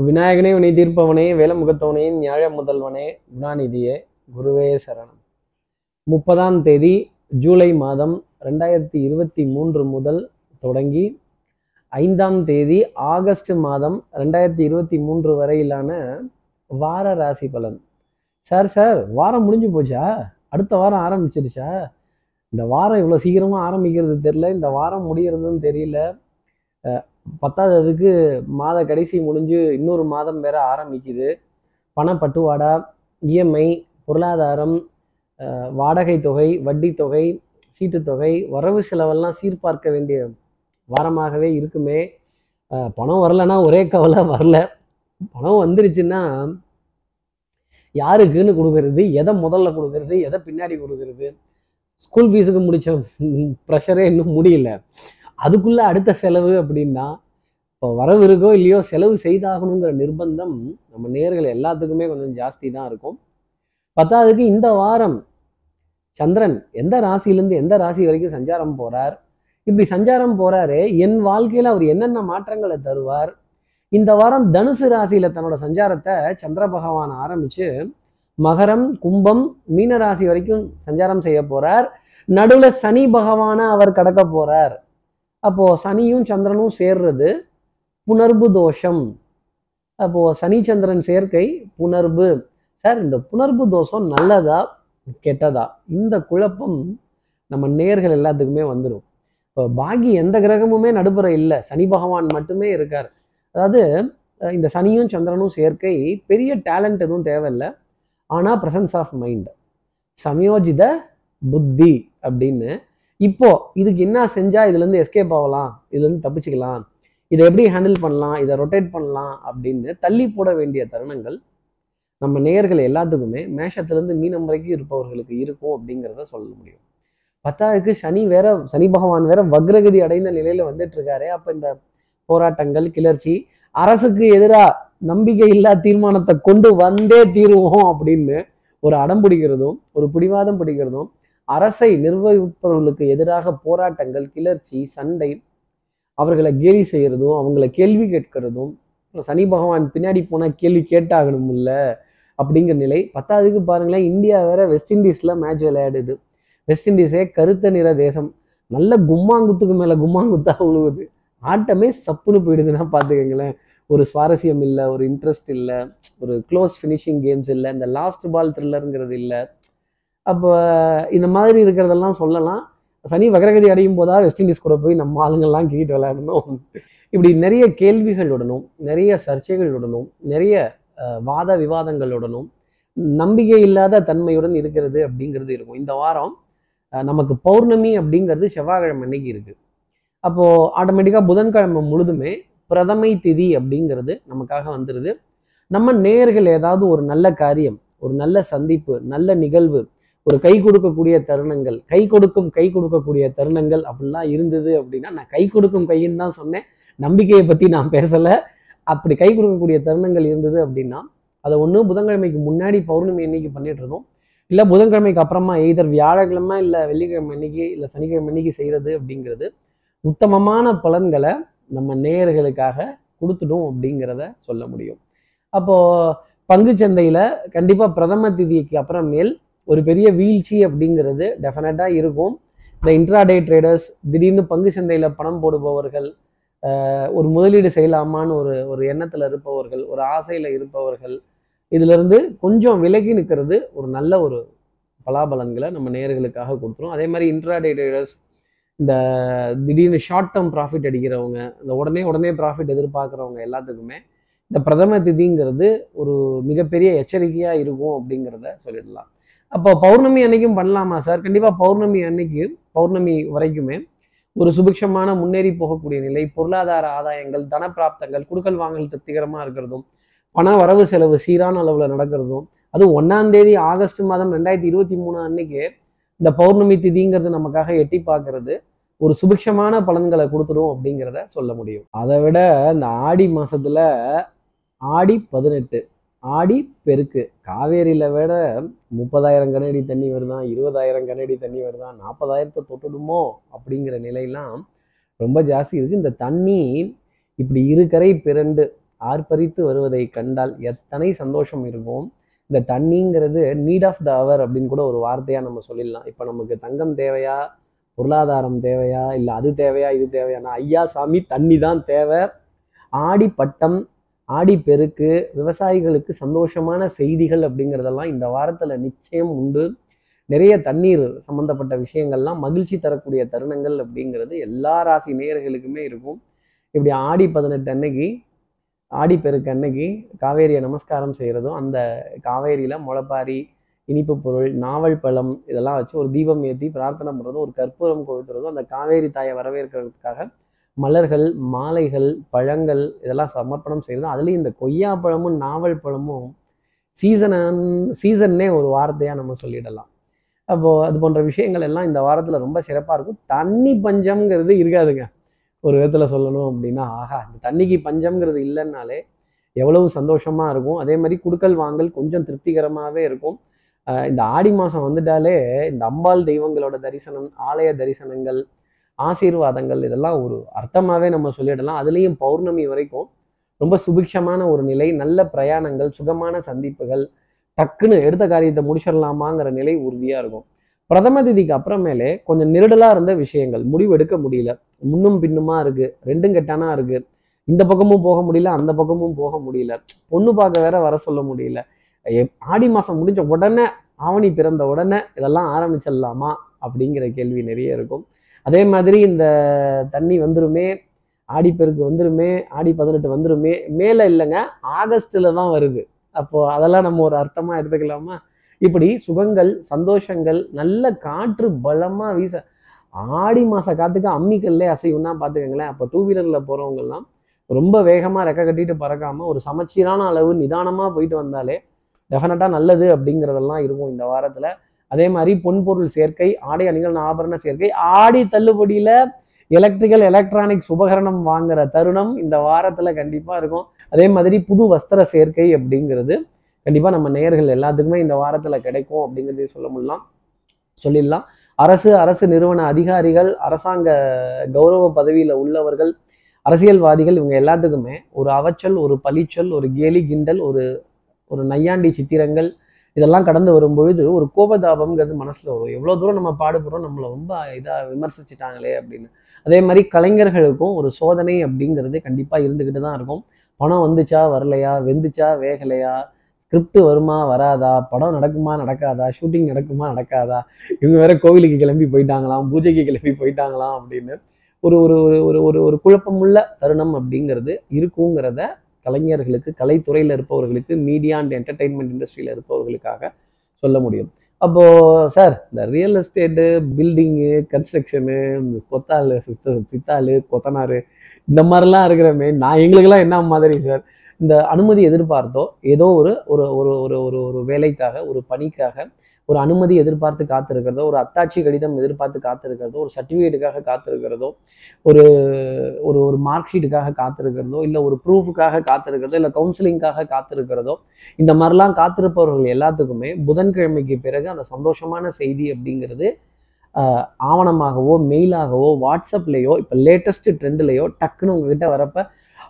விநாயகனே உனி தீர்ப்பவனே வேலமுகத்தவனே ஞாழ முதல்வனே குணாநிதியே குருவே சரணம். முப்பதாம் தேதி ஜூலை மாதம் ரெண்டாயிரத்தி இருபத்தி மூன்று முதல் தொடங்கி ஐந்தாம் தேதி ஆகஸ்ட் மாதம் ரெண்டாயிரத்தி இருபத்தி மூன்று வரையிலான வார ராசி பலன். சார் சார் வாரம் முடிஞ்சு போச்சா? அடுத்த வாரம் ஆரம்பிச்சிருச்சா? இந்த வாரம் இவ்வளோ சீக்கிரமாக ஆரம்பிக்கிறது தெரில இந்த வாரம் முடிகிறதுன்னு தெரியல. பத்தாததுக்கு மாத கடைசி முடிஞ்சு இன்னொரு மாதம் வேற ஆரம்பிக்குது. பணப்பட்டுவாடா இஎம்ஐ பொருளாதாரம் வாடகை தொகை வட்டி தொகை சீட்டுத் தொகை வரவு செலவெல்லாம் சீர்பார்க்க வேண்டிய வாரமாகவே இருக்குமே. பணம் வரலன்னா ஒரே கவலை வரல. பணம் வந்துருச்சுன்னா யாருக்குன்னு கொடுக்கறது எதை முதல்ல கொடுக்கறது எதை பின்னாடி கொடுக்கறது? ஸ்கூல் ஃபீஸுக்கு முடிச்ச ப்ரெஷரே இன்னும் முடியல. அதுக்குள்ள அடுத்த செலவு அப்படின்னா இப்போ வரவு இருக்கோ இல்லையோ செலவு செய்தாகணுங்கிற நிர்பந்தம் நம்ம நேர்கள் எல்லாத்துக்குமே கொஞ்சம் ஜாஸ்தி தான் இருக்கும். பத்தாவதுக்கு இந்த வாரம் சந்திரன் எந்த ராசியிலேருந்து எந்த ராசி வரைக்கும் சஞ்சாரம் போறார்? இப்படி சஞ்சாரம் போறாரு என் வாழ்க்கையில அவர் என்னென்ன மாற்றங்களை தருவார்? இந்த வாரம் தனுசு ராசியில தன்னோட சஞ்சாரத்தை சந்திர பகவான் ஆரம்பிச்சு மகரம் கும்பம் மீன ராசி வரைக்கும் சஞ்சாரம் செய்ய போறார். நடுவில் சனி பகவானை அவர் கடக்க போறார். அப்போது சனியும் சந்திரனும் சேர்றது புணர்வு தோஷம். அப்போது சனி சந்திரன் சேர்க்கை புணர்வு சார் இந்த புணர்வு தோஷம் நல்லதா கெட்டதா? இந்த குழப்பம் நம்ம நேர்கள் எல்லாத்துக்குமே வந்துடும் இப்போ பாகி எந்த கிரகமுமே நடுப்புற இல்லை. சனி பகவான் மட்டுமே இருக்கார். அதாவது இந்த சனியும் சந்திரனும் சேர்க்கை பெரிய டேலண்ட் எதுவும் தேவையில்லை. ஆனால் ப்ரெசன்ஸ் ஆஃப் மைண்ட் சமயோஜித புத்தி அப்படின்னு இப்போ இதுக்கு என்ன செஞ்சா இதுல இருந்து எஸ்கேப் ஆகலாம்? இதுல இருந்து தப்பிச்சுக்கலாம். இதை எப்படி ஹேண்டில் பண்ணலாம்? இதை ரொட்டேட் பண்ணலாம்? அப்படின்னு தள்ளி போட வேண்டிய தருணங்கள் நம்ம நேயர்கள் எல்லாத்துக்குமே மேஷத்துலேருந்து மீனம் வரைக்கும் இருப்பவர்களுக்கு இருக்கும் அப்படிங்கிறத சொல்ல முடியும். பத்தாவதுக்கு சனி வேற சனி பகவான் வேற வக்ரகதி அடைந்த நிலையில வந்துட்டு இருக்காரு அப்ப இந்த போராட்டங்கள் கிளர்ச்சி அரசுக்கு எதிராக நம்பிக்கை இல்லா தீர்மானத்தை கொண்டு வந்தே தீருவோம் அப்படின்னு ஒரு அடம் பிடிக்கிறதும் ஒரு பிடிவாதம் பிடிக்கிறதும் அரசை நிர்வகிப்பவர்களுக்கு எதிராக போராட்டங்கள் கிளர்ச்சி சண்டை அவர்களை கேலி செய்கிறதும் அவங்கள கேள்வி கேட்கிறதும் சனி பகவான் பின்னாடி போனால் கேள்வி கேட்டாகணும் இல்லை அப்படிங்கிற நிலை. பத்தாவதுக்கு பாருங்களேன் இந்தியா வேற வெஸ்ட் இண்டீஸில் மேட்ச் விளையாடுது. வெஸ்ட் இண்டீஸே கருத்த நிற தேசம். நல்ல கும்மாங்குத்துக்கு மேலே கும்மாங்குத்தா உழுவுது. ஆட்டமே சப்புன்னு போயிடுதுன்னா பார்த்துக்கங்களேன். ஒரு சுவாரஸ்யம் இல்லை ஒரு இன்ட்ரெஸ்ட் இல்லை ஒரு க்ளோஸ் ஃபினிஷிங் கேம்ஸ் இல்லை இந்த லாஸ்ட் பால் த்ரில்லருங்கிறது இல்லை. அப்போ இந்த மாதிரி இருக்கிறதெல்லாம் சொல்லலாம். சனி வக்ரகதி அடையும் போதா வெஸ்ட் இண்டீஸ் கூட போய் நம்ம ஆளுங்கள்லாம் கிரிக்கெட் விளையாடணும். இப்படி நிறைய கேள்விகளுடனும் நிறைய சர்ச்சைகளுடனும் நிறைய வாத விவாதங்களுடனும் நம்பிக்கை இல்லாத தன்மையுடன் இருக்கிறது அப்படிங்கிறது இருக்கும். இந்த வாரம் நமக்கு பௌர்ணமி அப்படிங்கிறது செவ்வாய்க்கிழமை அன்னைக்கு இருக்கு. அப்போ ஆட்டோமேட்டிக்காக புதன்கிழமை முழுதுமே பிரதமை திதி அப்படிங்கிறது நமக்காக வந்துடுது நம்ம நேர்கள் ஏதாவது ஒரு நல்ல காரியம் ஒரு நல்ல சந்திப்பு நல்ல நிகழ்வு ஒரு கை கொடுக்கக்கூடிய தருணங்கள் கை கொடுக்கும் கை கொடுக்கக்கூடிய தருணங்கள் அப்படிலாம் இருந்தது அப்படின்னா நான் கை கொடுக்கும் கைன்னு தான் சொன்னேன். நம்பிக்கையை பற்றி நான் பேசலை. அப்படி கை கொடுக்கக்கூடிய தருணங்கள் இருந்தது அப்படின்னா அதை ஒன்று புதன்கிழமைக்கு முன்னாடி பௌர்ணமி அன்னைக்கு பண்ணிட்டு இருந்தோம். இல்லை புதன்கிழமைக்கு அப்புறமா எய்தர் வியாழக்கிழமை இல்லை வெள்ளிக்கிழமை அன்னைக்கு இல்லை சனிக்கிழமை அன்னைக்கு செய்கிறது அப்படிங்கிறது உத்தமமான பலன்களை நம்ம நேயர்களுக்காக கொடுத்துடும் அப்படிங்கிறத சொல்ல முடியும். அப்போ பங்குச்சந்தையில கண்டிப்பாக பிரதம திதிக்கு அப்புறமேல் ஒரு பெரிய வீழ்ச்சி அப்படிங்கிறது டெஃபினட்டாக இருக்கும். இந்த இன்ட்ராடே ட்ரேடர்ஸ் திடீர்னு பங்கு சந்தையில் பணம் போடுபவர்கள் ஒரு முதலீடு செய்யலாமான்னு ஒரு ஒரு எண்ணத்தில் இருப்பவர்கள் ஒரு ஆசையில் இருப்பவர்கள் இதிலிருந்து கொஞ்சம் விலகி நிற்கிறது ஒரு நல்ல ஒரு பலாபலன்களை நம்ம நேர்களுக்காக கொடுத்துரும். அதே மாதிரி இன்ட்ராடே ட்ரேடர்ஸ் இந்த திடீர்னு ஷார்ட் டேர்ம் ப்ராஃபிட் அடிக்கிறவங்க இந்த உடனே உடனே ப்ராஃபிட் எதிர்பார்க்குறவங்க எல்லாத்துக்குமே இந்த பிரதம திதிங்கிறது ஒரு மிகப்பெரிய எச்சரிக்கையாக இருக்கும் அப்படிங்கிறத சொல்லிடலாம். அப்போ பௌர்ணமி அன்னைக்கும் பண்ணலாமா சார் கண்டிப்பாக பௌர்ணமி அன்னைக்கு பௌர்ணமி வரைக்குமே ஒரு சுபிக்ஷமான முன்னேறி போகக்கூடிய நிலை பொருளாதார ஆதாயங்கள் தனப்பிராப்தங்கள் குடுக்கல் வாங்கல் திருப்திகரமாக இருக்கிறதும் பண வரவு செலவு சீரான அளவில் நடக்கிறதும் அதுவும் ஒன்றாம் தேதி ஆகஸ்ட் மாதம் ரெண்டாயிரத்தி இருபத்தி மூணு அன்னைக்கு இந்த பௌர்ணமி திதிங்கிறது நமக்காக எட்டி பார்க்கறது. ஒரு சுபிக்ஷமான பலன்களை கொடுத்துடும் அப்படிங்கிறத சொல்ல முடியும். அதை விட இந்த ஆடி மாசத்துல ஆடி பதினெட்டு ஆடி பெருக்கு. காவேரியில விட முப்பதாயிரம் கனஅடி தண்ணி வருதான் இருபதாயிரம் கனஅடி தண்ணி வருதான் நாற்பதாயிரத்தை தொட்டுடுமோ? அப்படிங்கிற நிலையெல்லாம் ரொம்ப ஜாஸ்தி இருக்கு. இந்த தண்ணி இப்படி இருக்கரை பிறண்டு ஆர்ப்பரித்து வருவதை கண்டால் எத்தனை சந்தோஷம் இருக்கும். இந்த தண்ணிங்கிறது நீட் ஆஃப் த அவர் அப்படின்னு கூட ஒரு வார்த்தையாக நம்ம சொல்லிடலாம். இப்போ நமக்கு தங்கம் தேவையா? பொருளாதாரம் தேவையா? இல்லை அது தேவையா? இது தேவையானா? ஐயா சாமி தண்ணி தான் தேவை. ஆடி பட்டம் ஆடி பெருக்கு விவசாயிகளுக்கு சந்தோஷமான செய்திகள் அப்படிங்கிறதெல்லாம் இந்த வாரத்தில் நிச்சயம் உண்டு. நிறைய தண்ணீர் சம்பந்தப்பட்ட விஷயங்கள்லாம் மகிழ்ச்சி தரக்கூடிய தருணங்கள் அப்படிங்கிறது எல்லா ராசி நேயர்களுக்குமே இருக்கும். இப்படி ஆடி பதினெட்டு அன்னைக்கு ஆடி பெருக்கு அன்னைக்கு காவேரியை நமஸ்காரம் செய்கிறதும் அந்த காவேரியில் முளப்பாரி இனிப்பு பொருள் நாவல் பழம் இதெல்லாம் வச்சு ஒரு தீபம் ஏற்றி பிரார்த்தனை பண்ணுறதும் ஒரு கற்பூரம் கொளுத்துறதும் அந்த காவேரி தாயை வரவேற்கிறதுக்காக மலர்கள் மாலைகள் பழங்கள் இதெல்லாம் சமர்ப்பணம் செய்யறது அதுலேயும் இந்த கொய்யா பழமும் நாவல் பழமும் சீசன் சீசன்னே ஒரு வார்த்தையாக நம்ம சொல்லிடலாம். அப்போது அது போன்ற விஷயங்கள் எல்லாம் இந்த வாரத்தில் ரொம்ப சிறப்பாக இருக்கும். தண்ணி பஞ்சம்ங்கிறது இருக்காதுங்க. ஒரு விதத்தில் சொல்லணும் அப்படின்னா ஆஹா இந்த தண்ணிக்கு பஞ்சம்ங்கிறது இல்லைன்னாலே எவ்வளவு சந்தோஷமாக இருக்கும். அதே மாதிரி குடுக்கல் வாங்கல் கொஞ்சம் திருப்திகரமாகவே இருக்கும். இந்த ஆடி மாதம் வந்துட்டாலே இந்த அம்பாள் தெய்வங்களோட தரிசனம் ஆலய தரிசனங்கள் ஆசீர்வாதங்கள் இதெல்லாம் ஒரு அர்த்தமாகவே நம்ம சொல்லிடலாம். அதுலேயும் பௌர்ணமி வரைக்கும் ரொம்ப சுபிக்ஷமான ஒரு நிலை நல்ல பிரயாணங்கள் சுகமான சந்திப்புகள் டக்குன்னு எடுத்த காரியத்தை முடிச்சிடலாமாங்கிற நிலை உறுதியாக இருக்கும். பிரதம திதிக்கு அப்புறமேலே கொஞ்சம் நெருடலாக இருந்த விஷயங்கள் முடிவு எடுக்க முடியல. முன்னும் பின்னுமா இருக்குது ரெண்டும் கெட்டானா இருக்குது இந்த பக்கமும் போக முடியல அந்த பக்கமும் போக முடியல பொண்ணு பார்க்க வேற வர சொல்ல முடியல. ஆடி மாதம் முடிஞ்ச உடனே ஆவணி பிறந்த உடனே இதெல்லாம் ஆரம்பிச்சிடலாமா அப்படிங்கிற கேள்வி நிறைய இருக்கும். அதே மாதிரி இந்த தண்ணி வந்துருமே ஆடிப்பெருக்கு வந்துருமே ஆடி பதினெட்டு வந்துருமே மேலே இல்லைங்க ஆகஸ்டில் தான் வருது. அப்போது அதெல்லாம் நம்ம ஒரு அர்த்தமாக எடுத்துக்கலாமா? இப்படி சுகங்கள் சந்தோஷங்கள் நல்ல காற்று பலமாக வீச ஆடி மாத காற்றுக்கு அம்மிக்கல்லே அசைவுன்னா பார்த்துக்கங்களேன் அப்போ டூ வீலரில் போகிறவங்கெல்லாம் ரொம்ப வேகமாக ரெக்க கட்டிட்டு பறக்காமல் ஒரு சமச்சீரான அளவு நிதானமாக போயிட்டு வந்தாலே டெஃபினட்டாக நல்லது அப்படிங்கிறதெல்லாம் இருக்கும் இந்த வாரத்தில். அதே மாதிரி பொன்பொருள் சேர்க்கை ஆடை அணிகள் ஆபரண சேர்க்கை ஆடி தள்ளுபடியில் எலக்ட்ரிக்கல் எலக்ட்ரானிக்ஸ் உபகரணம் வாங்குற தருணம் இந்த வாரத்தில் கண்டிப்பாக இருக்கும். அதே மாதிரி புது வஸ்திர சேர்க்கை அப்படிங்கிறது கண்டிப்பாக நம்ம நேயர்கள் எல்லாத்துக்குமே இந்த வாரத்தில் கிடைக்கும் அப்படிங்கிறதையும் சொல்ல முடியலாம். சொல்லிடலாம். அரசு அரசு நிறுவன அதிகாரிகள் அரசாங்க கௌரவ பதவியில் உள்ளவர்கள் அரசியல்வாதிகள் இவங்க எல்லாத்துக்குமே ஒரு அவச்சொல் ஒரு பழிச்சொல் ஒரு கேலி கிண்டல் ஒரு ஒரு நையாண்டி சித்திரங்கள் இதெல்லாம் கடந்து வரும்பொழுது ஒரு கோபதாபம்ங்கிறது மனசில் வரும். எவ்வளோ தூரம் நம்ம பாடுபடுறோம் நம்மளை ரொம்ப இதாக விமர்சிச்சிட்டாங்களே அப்படின்னு. அதே மாதிரி கலைஞர்களுக்கும் ஒரு சோதனை அப்படிங்கிறது கண்டிப்பாக இருந்துக்கிட்டு தான் இருக்கும். பணம் வந்துச்சா வரலையா? வெந்துச்சா? வேகலையா? ஸ்கிரிப்ட் வருமா வராதா? படம் நடக்குமா நடக்காதா? ஷூட்டிங் நடக்குமா நடக்காதா? இவங்க வேற கோவிலுக்கு கிளம்பி போயிட்டாங்களாம் பூஜைக்கு கிளம்பி போயிட்டாங்களாம் அப்படின்னு ஒரு ஒரு ஒரு ஒரு ஒரு ஒரு குழப்பமுள்ள தருணம் அப்படிங்கிறது இருக்குங்கிறத கலைஞர்களுக்கு கலைத்துறையில் இருப்பவர்களுக்கு மீடியா அண்ட் என்டர்டெயின்மெண்ட் இண்டஸ்ட்ரியில் இருப்பவர்களுக்காக சொல்ல முடியும். அப்போ சார் இந்த ரியல் எஸ்டேட்டு பில்டிங்கு கன்ஸ்ட்ரக்ஷனு கொத்தாள் சித்த சித்தாலு கொத்தனாரு இந்த மாதிரிலாம் இருக்கிறமே நான் எங்களுக்கெல்லாம் என்ன மாதிரி சார் இந்த அனுமதி எதிர்பார்த்தோ ஏதோ ஒரு ஒரு ஒரு ஒரு ஒரு ஒரு வேலைக்காக ஒரு பணிக்காக ஒரு அனுமதி எதிர்பார்த்து காத்திருக்கிறதோ ஒரு அத்தாட்சி கடிதம் எதிர்பார்த்து காத்திருக்கிறதோ ஒரு சர்டிஃபிகேட்டுக்காக காத்திருக்கிறதோ ஒரு ஒரு ஒரு மார்க் ஷீட்டுக்காக காத்திருக்கிறதோ இல்லை ஒரு ப்ரூஃபுக்காக காத்திருக்கிறதோ இல்லை கவுன்சிலிங்காக காத்திருக்கிறதோ இந்த மாதிரிலாம் காத்திருப்பவர்கள் எல்லாத்துக்குமே புதன்கிழமைக்கு பிறகு அந்த சந்தோஷமான செய்தி அப்படிங்கிறது ஆவணமாகவோ மெயிலாகவோ வாட்ஸ்அப்லேயோ இப்போ லேட்டஸ்ட் ட்ரெண்ட்லேயோ டக்குன்னு உங்ககிட்ட வரப்போ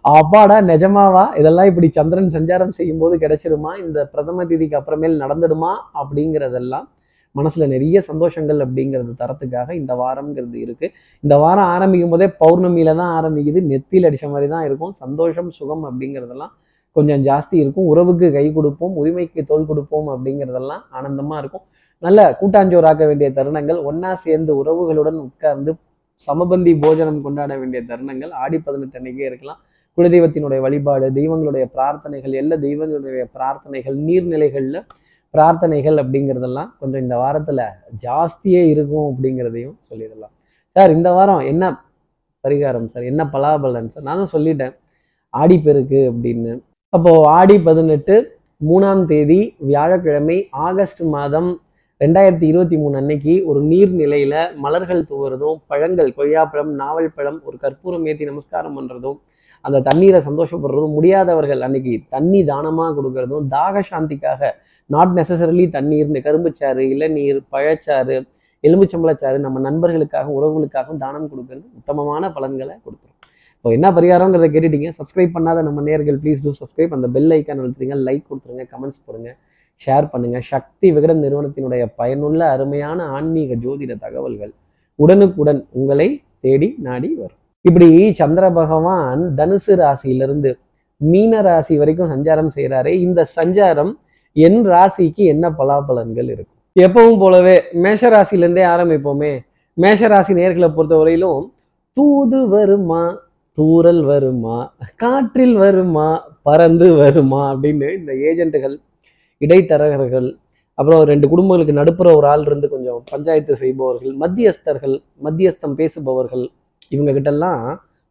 அப்பாடா நிஜமாவா? இதெல்லாம் இப்படி சந்திரன் சஞ்சாரம் செய்யும்போது கிடைச்சிருமா? இந்த பிரதம திதிக்கு அப்புறமேல் நடந்துடுமா? அப்படிங்கிறதெல்லாம் மனசுல நிறைய சந்தோஷங்கள் அப்படிங்கிறது தரத்துக்காக இந்த வாரம்ங்கிறது இருக்கு. இந்த வாரம் ஆரம்பிக்கும் போதே பௌர்ணமியில தான் ஆரம்பிக்குது. நெத்தியில் அடிச்ச மாதிரி தான் இருக்கும். சந்தோஷம் சுகம் அப்படிங்கிறதெல்லாம் கொஞ்சம் ஜாஸ்தி இருக்கும். உறவுக்கு கை கொடுப்போம் உரிமைக்கு தோல் கொடுப்போம் அப்படிங்கிறதெல்லாம் ஆனந்தமா இருக்கும். நல்ல கூட்டாஞ்சோறாக்க வேண்டிய தருணங்கள் ஒன்னா சேர்ந்து உறவுகளுடன் உட்கார்ந்து சமபந்தி போஜனம் கொண்டாட வேண்டிய தருணங்கள் ஆடி பதினெட்டு அன்னைக்கே இருக்கலாம். குலதெய்வத்தினுடைய வழிபாடு தெய்வங்களுடைய பிரார்த்தனைகள் எல்லா தெய்வங்களுடைய பிரார்த்தனைகள் நீர்நிலைகளில் பிரார்த்தனைகள் அப்படிங்கிறதெல்லாம் கொஞ்சம் இந்த வாரத்தில் ஜாஸ்தியே இருக்கும் அப்படிங்கிறதையும் சொல்லிடலாம். சார் இந்த வாரம் என்ன பரிகாரம் சார்? என்ன பலாபலன் சார்? நான் தான் சொல்லிட்டேன். ஆடிப்பெருக்கு அப்படின்னு. அப்போது ஆடி பதினெட்டு மூணாம் தேதி வியாழக்கிழமை ஆகஸ்ட் மாதம் ரெண்டாயிரத்தி இருபத்தி மூணு அன்னைக்கு ஒரு நீர்நிலையில் மலர்கள் தூவுறதும் பழங்கள் கொய்யாப்பழம் நாவல் பழம் ஒரு கற்பூரம் ஏற்றி நமஸ்காரம் பண்ணுறதும் அந்த தண்ணீரை சந்தோஷப்படுறதும் முடியாதவர்கள் அன்னைக்கு தண்ணி தானமாக கொடுக்கறதும் தாக சாந்திக்காக நாட் நெசசரிலி தண்ணீர் கரும்புச்சாறு இளநீர் பழச்சாறு எலும்புச்சம்பளச்சாறு நம்ம நண்பர்களுக்காக உறவுகளுக்காகவும் தானம் கொடுக்கறது உத்தமமான பலன்களை கொடுத்துரும். இப்போ என்ன பரிகாரங்கிறத கேட்டுட்டீங்க? சப்ஸ்கிரைப் பண்ணாத நம்ம நேர்கள் ப்ளீஸ் டூ சப்ஸ்கிரைப் அந்த பெல் ஐக்கான் அழுத்துறீங்க லைக் கொடுத்துருங்க கமெண்ட்ஸ் போடுங்க ஷேர் பண்ணுங்க. சக்தி விகடன் நிறுவனத்தினுடைய பயனுள்ள அருமையான ஆன்மீக ஜோதிட தகவல்கள் உடனுக்குடன் உங்களை தேடி நாடி வரும். இப்படி சந்திர பகவான் தனுசு ராசியிலிருந்து மீன ராசி வரைக்கும் சஞ்சாரம் செய்கிறாரு இந்த சஞ்சாரம் என் ராசிக்கு என்ன பலாபலன்கள் இருக்கும்? எப்பவும் போலவே மேஷ ராசிலேருந்தே ஆரம்பிப்போமே. மேஷ ராசி நேர்களை பொறுத்தவரையிலும் தூது வருமா தூரல் வருமா காற்றில் வருமா பறந்து வருமா அப்படின்னு இந்த ஏஜென்ட்டுகள் இடைத்தரகர்கள் அப்புறம் ரெண்டு குடும்பங்களுக்கு நடுப்புற ஒரு ஆள் இருந்து கொஞ்சம் பஞ்சாயத்து செய்பவர்கள் மத்தியஸ்தர்கள் மத்தியஸ்தம் பேசுபவர்கள் இவங்க கிட்டெல்லாம்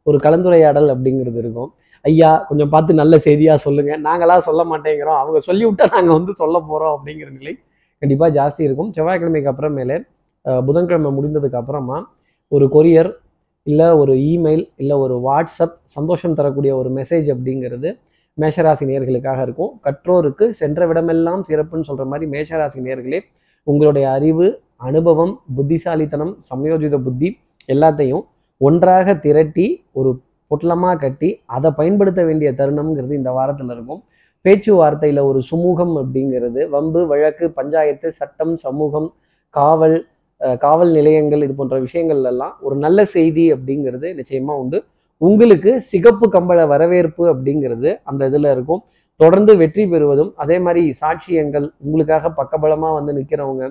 ஒரு கலந்துரையாடல் அப்படிங்கிறது இருக்கும். ஐயா கொஞ்சம் பார்த்து நல்ல செய்தியாக சொல்லுங்கள் நாங்களாம் சொல்ல மாட்டேங்கிறோம். அவங்க சொல்லிவிட்டா நாங்கள் வந்து சொல்ல போகிறோம் அப்படிங்கிற நிலை கண்டிப்பாக ஜாஸ்தி இருக்கும். செவ்வாய்க்கிழமைக்கு அப்புறமேலே புதன்கிழமை முடிந்ததுக்கு அப்புறமா ஒரு கொரியர் இல்லை ஒரு இமெயில் இல்லை ஒரு வாட்ஸ்அப் சந்தோஷம் தரக்கூடிய ஒரு மெசேஜ் அப்படிங்கிறது மேஷராசி நேர்களுக்காக இருக்கும். கற்றோருக்கு சென்ற விடமெல்லாம் சிறப்புன்னு சொல்கிற மாதிரி மேஷராசி நேர்களே உங்களுடைய அறிவு அனுபவம் புத்திசாலித்தனம் சமயோஜித புத்தி எல்லாத்தையும் ஒன்றாக திரட்டி ஒரு பொட்டலமாக கட்டி அதை பயன்படுத்த வேண்டிய தருணம்ங்கிறது இந்த வாரத்தில் இருக்கும். பேச்சுவார்த்தையில் ஒரு சுமூகம் அப்படிங்கிறது வம்பு வழக்கு பஞ்சாயத்து சட்டம் சமூகம் காவல் காவல் நிலையங்கள் இது போன்ற விஷயங்கள் எல்லாம் ஒரு நல்ல செய்தி அப்படிங்கிறது நிச்சயமா உண்டு. உங்களுக்கு சிகப்பு கம்பள வரவேற்பு அப்படிங்கிறது அந்த இதில் இருக்கும். தொடர்ந்து வெற்றி பெறுவதும் அதே மாதிரி சாட்சியங்கள் உங்களுக்காக பக்கபலமாக வந்து நிற்கிறவங்க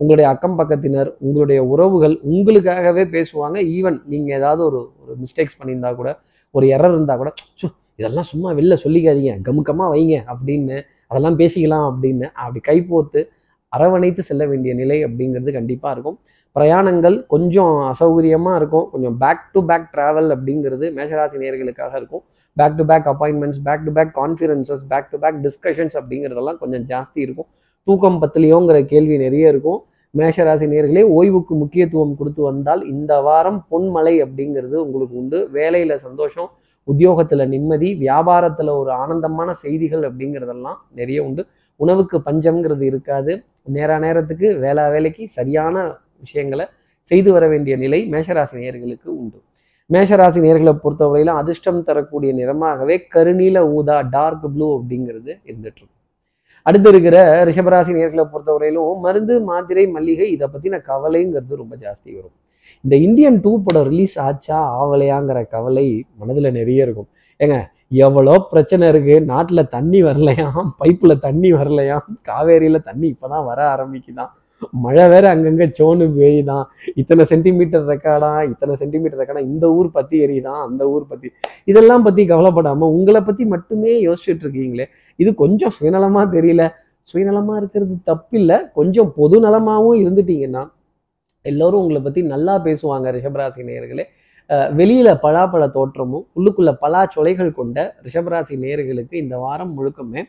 உங்களுடைய அக்கம் பக்கத்தினர் உங்களுடைய உறவுகள் உங்களுக்காகவே பேசுவாங்க. ஈவன் நீங்கள் ஏதாவது ஒரு ஒரு மிஸ்டேக்ஸ் பண்ணியிருந்தா கூட ஒரு எரர் இருந்தால் கூட "ச்சோ, இதெல்லாம் சும்மா வெளில சொல்லிக்காதீங்க. கமுக்கமாக வைங்க அப்படின்னு அதெல்லாம் பேசிக்கலாம் அப்படின்னு அப்படி கைப்போத்து அரவணைத்து செல்ல வேண்டிய நிலை அப்படிங்கிறது கண்டிப்பாக இருக்கும். பிரயாணங்கள் கொஞ்சம் அசௌகரியமாக இருக்கும். கொஞ்சம் பேக் டு பேக் ட்ராவல் அப்படிங்கிறது மேஷராசி நேர்களுக்காக இருக்கும். Back to back appointments back to back conferences back to back discussions அப்படிங்கிறதெல்லாம் கொஞ்சம் ஜாஸ்தி இருக்கும். தூக்கம் பத்திலையோங்கிற கேள்வி நிறைய இருக்கும். மேஷராசி நேர்களே ஓய்வுக்கு முக்கியத்துவம் கொடுத்து வந்தால் இந்த வாரம் பொன்மலை அப்படிங்கிறது உங்களுக்கு உண்டு. வேலையில் சந்தோஷம் உத்தியோகத்தில் நிம்மதி வியாபாரத்தில் ஒரு ஆனந்தமான செய்திகள் அப்படிங்கிறதெல்லாம் நிறைய உண்டு. உணவுக்கு பஞ்சம்ங்கிறது இருக்காது. நேர நேரத்துக்கு வேளா வேலைக்கு சரியான விஷயங்களை செய்து வர வேண்டிய நிலை மேஷராசி நேர்களுக்கு உண்டு. மேஷராசி நேர்களை பொறுத்தவரையிலும் அதிர்ஷ்டம் தரக்கூடிய நிறமாகவே கருநீல ஊதா டார்க் ப்ளூ அப்படிங்கிறது இருந்துட்டு இருக்கும் அடுத்து இருக்கிற ரிஷபராசி நேர்களை பொறுத்தவரையிலும் மருந்து மாத்திரை மல்லிகை இதை பற்றின கவலைங்கிறது ரொம்ப ஜாஸ்தி வரும். இந்த இந்தியன் டூ படம் ரிலீஸ் ஆச்சா ஆவலையாங்கிற கவலை மனதில் நிறைய இருக்கும். ஏங்க எவ்வளோ பிரச்சனை இருக்குது நாட்டில் தண்ணி வரலையாம் பைப்பில் தண்ணி வரலையாம் காவேரியில் தண்ணி இப்போ தான் வர ஆரம்பிக்குதான். மழை வேற அங்கங்கே சோனு பெய்யுதான் இத்தனை சென்டிமீட்டர் ரெக்கார்டா இத்தனை சென்டிமீட்டர் ரெக்கார்டா இந்த ஊர் பற்றி எரியுதான் அந்த ஊர் பற்றி இதெல்லாம் பற்றி கவலைப்படாமல் உங்களை பற்றி மட்டுமே யோசிச்சுட்டு இருக்கீங்களே இது கொஞ்சம் சுயநலமாக தெரியல. சுயநலமாக இருக்கிறது தப்பில்லை. கொஞ்சம் பொது நலமாகவும் இருந்துட்டீங்கன்னா எல்லோரும் உங்களை பற்றி நல்லா பேசுவாங்க ரிஷபராசி நேயர்களே. வெளியில் வெளியில பலாப்பழ தோற்றமும் உள்ளுக்குள்ள பலா சொலைகள் கொண்ட ரிஷபராசி நேயர்களுக்கு இந்த வாரம் முழுக்கமே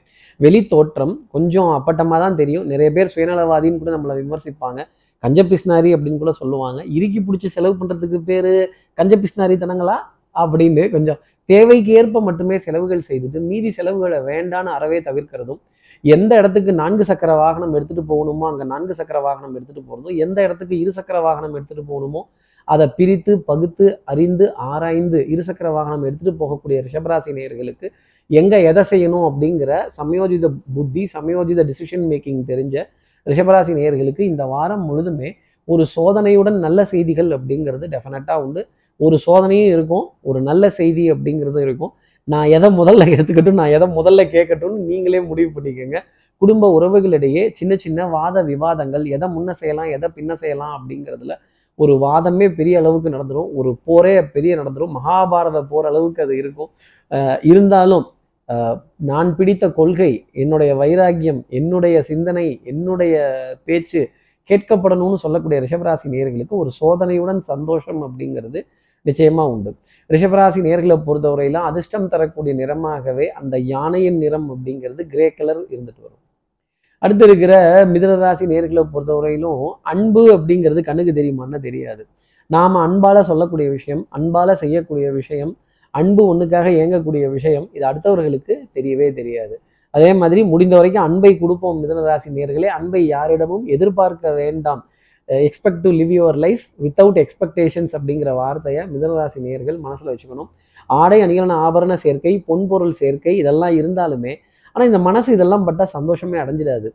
வெளி தோற்றம் கொஞ்சம் அப்பட்டமாக தான் தெரியும். நிறைய பேர் சுயநலவாதின்னு கூட நம்மளை விமர்சிப்பாங்க. கஞ்ச பிஸ்னாரி அப்படின்னு கூட சொல்லுவாங்க. இறுக்கி பிடிச்சி செலவு பண்ணுறதுக்கு பேர் கஞ்ச பிஸ்னாரி தனங்களா அப்படின்னு கொஞ்சம் தேவைக்கு ஏற்ப மட்டுமே செலவுகள் செய்துட்டு மீதி செலவுகளை வேண்டான அறவே தவிர்க்கிறதும் எந்த இடத்துக்கு நான்கு சக்கர வாகனம் எடுத்துகிட்டு போகணுமோ அங்கே நான்கு சக்கர வாகனம் எடுத்துகிட்டு போகிறதும் எந்த இடத்துக்கு இரு சக்கர வாகனம் எடுத்துகிட்டு போகணுமோ அதை பிரித்து பகுத்து அறிந்து ஆராய்ந்து இருசக்கர வாகனம் எடுத்துகிட்டு போகக்கூடிய ரிஷபராசி நேயர்களுக்கு எங்கே எதை செய்யணும் அப்படிங்கிற சமயோஜித புத்தி சமயோஜித டிசிஷன் மேக்கிங் தெரிஞ்ச ரிஷபராசி நேயர்களுக்கு இந்த வாரம் முழுதுமே ஒரு சோதனையுடன் நல்ல செய்திகள் அப்படிங்கிறது டெஃபினட்டாக உண்டு. ஒரு சோதனையும் இருக்கும் ஒரு நல்ல செய்தி அப்படிங்கிறதும் இருக்கும். நான் எதை முதல்ல எடுத்துக்கட்டும் நான் எதை முதல்ல கேட்கட்டும்னு நீங்களே முடிவு பண்ணிக்கோங்க. குடும்ப உறவுகளிடையே சின்ன சின்ன வாத விவாதங்கள் எதை முன்ன செய்யலாம் எதை பின்ன செய்யலாம் அப்படிங்கிறதுல ஒரு வாதமே பெரிய அளவுக்கு நடந்துடும் ஒரு போரே பெரிய நடந்துடும் மகாபாரத போர் அளவுக்கு அது இருக்கும். இருந்தாலும் நான் பிடித்த கொள்கை என்னுடைய வைராக்கியம் என்னுடைய சிந்தனை என்னுடைய பேச்சு கேட்கப்படணும்னு சொல்லக்கூடிய ரிஷபராசி நேர்களுக்கு ஒரு சோதனையுடன் சந்தோஷம் அப்படிங்கிறது நிச்சயமா உண்டு. ரிஷபராசி நேர்களை பொறுத்தவரையிலும் அதிர்ஷ்டம் தரக்கூடிய நிறமாகவே அந்த யானையின் நிறம் அப்படிங்கிறது கிரே கலர் இருந்துட்டு வரும். அடுத்து இருக்கிற மிதனராசி நேர்களை பொறுத்தவரையிலும் அன்பு அப்படிங்கிறது கண்ணுக்கு தெரியுமான்னு தெரியாது. நாம அன்பால சொல்லக்கூடிய விஷயம் அன்பால செய்யக்கூடிய விஷயம் அன்பு ஒண்ணுக்காக இயங்கக்கூடிய விஷயம் இது அடுத்தவர்களுக்கு தெரியவே தெரியாது. அதே மாதிரி முடிந்த வரைக்கும் அன்பை கொடுப்போம் மிதனராசி நேர்களே. அன்பை யாரிடமும் எதிர்பார்க்க வேண்டாம். Expect to live your life without expectations அப்படிங்கிற வார்த்தையை மிதனராசி நேர்கள் மனசில் வச்சுக்கணும். ஆடை அணிகலன ஆபரண சேர்க்கை பொன்பொருள் சேர்க்கை இதெல்லாம் இருந்தாலுமே ஆனால் இந்த மனசு இதெல்லாம் பட்டா சந்தோஷமே அடைஞ்சிடாது.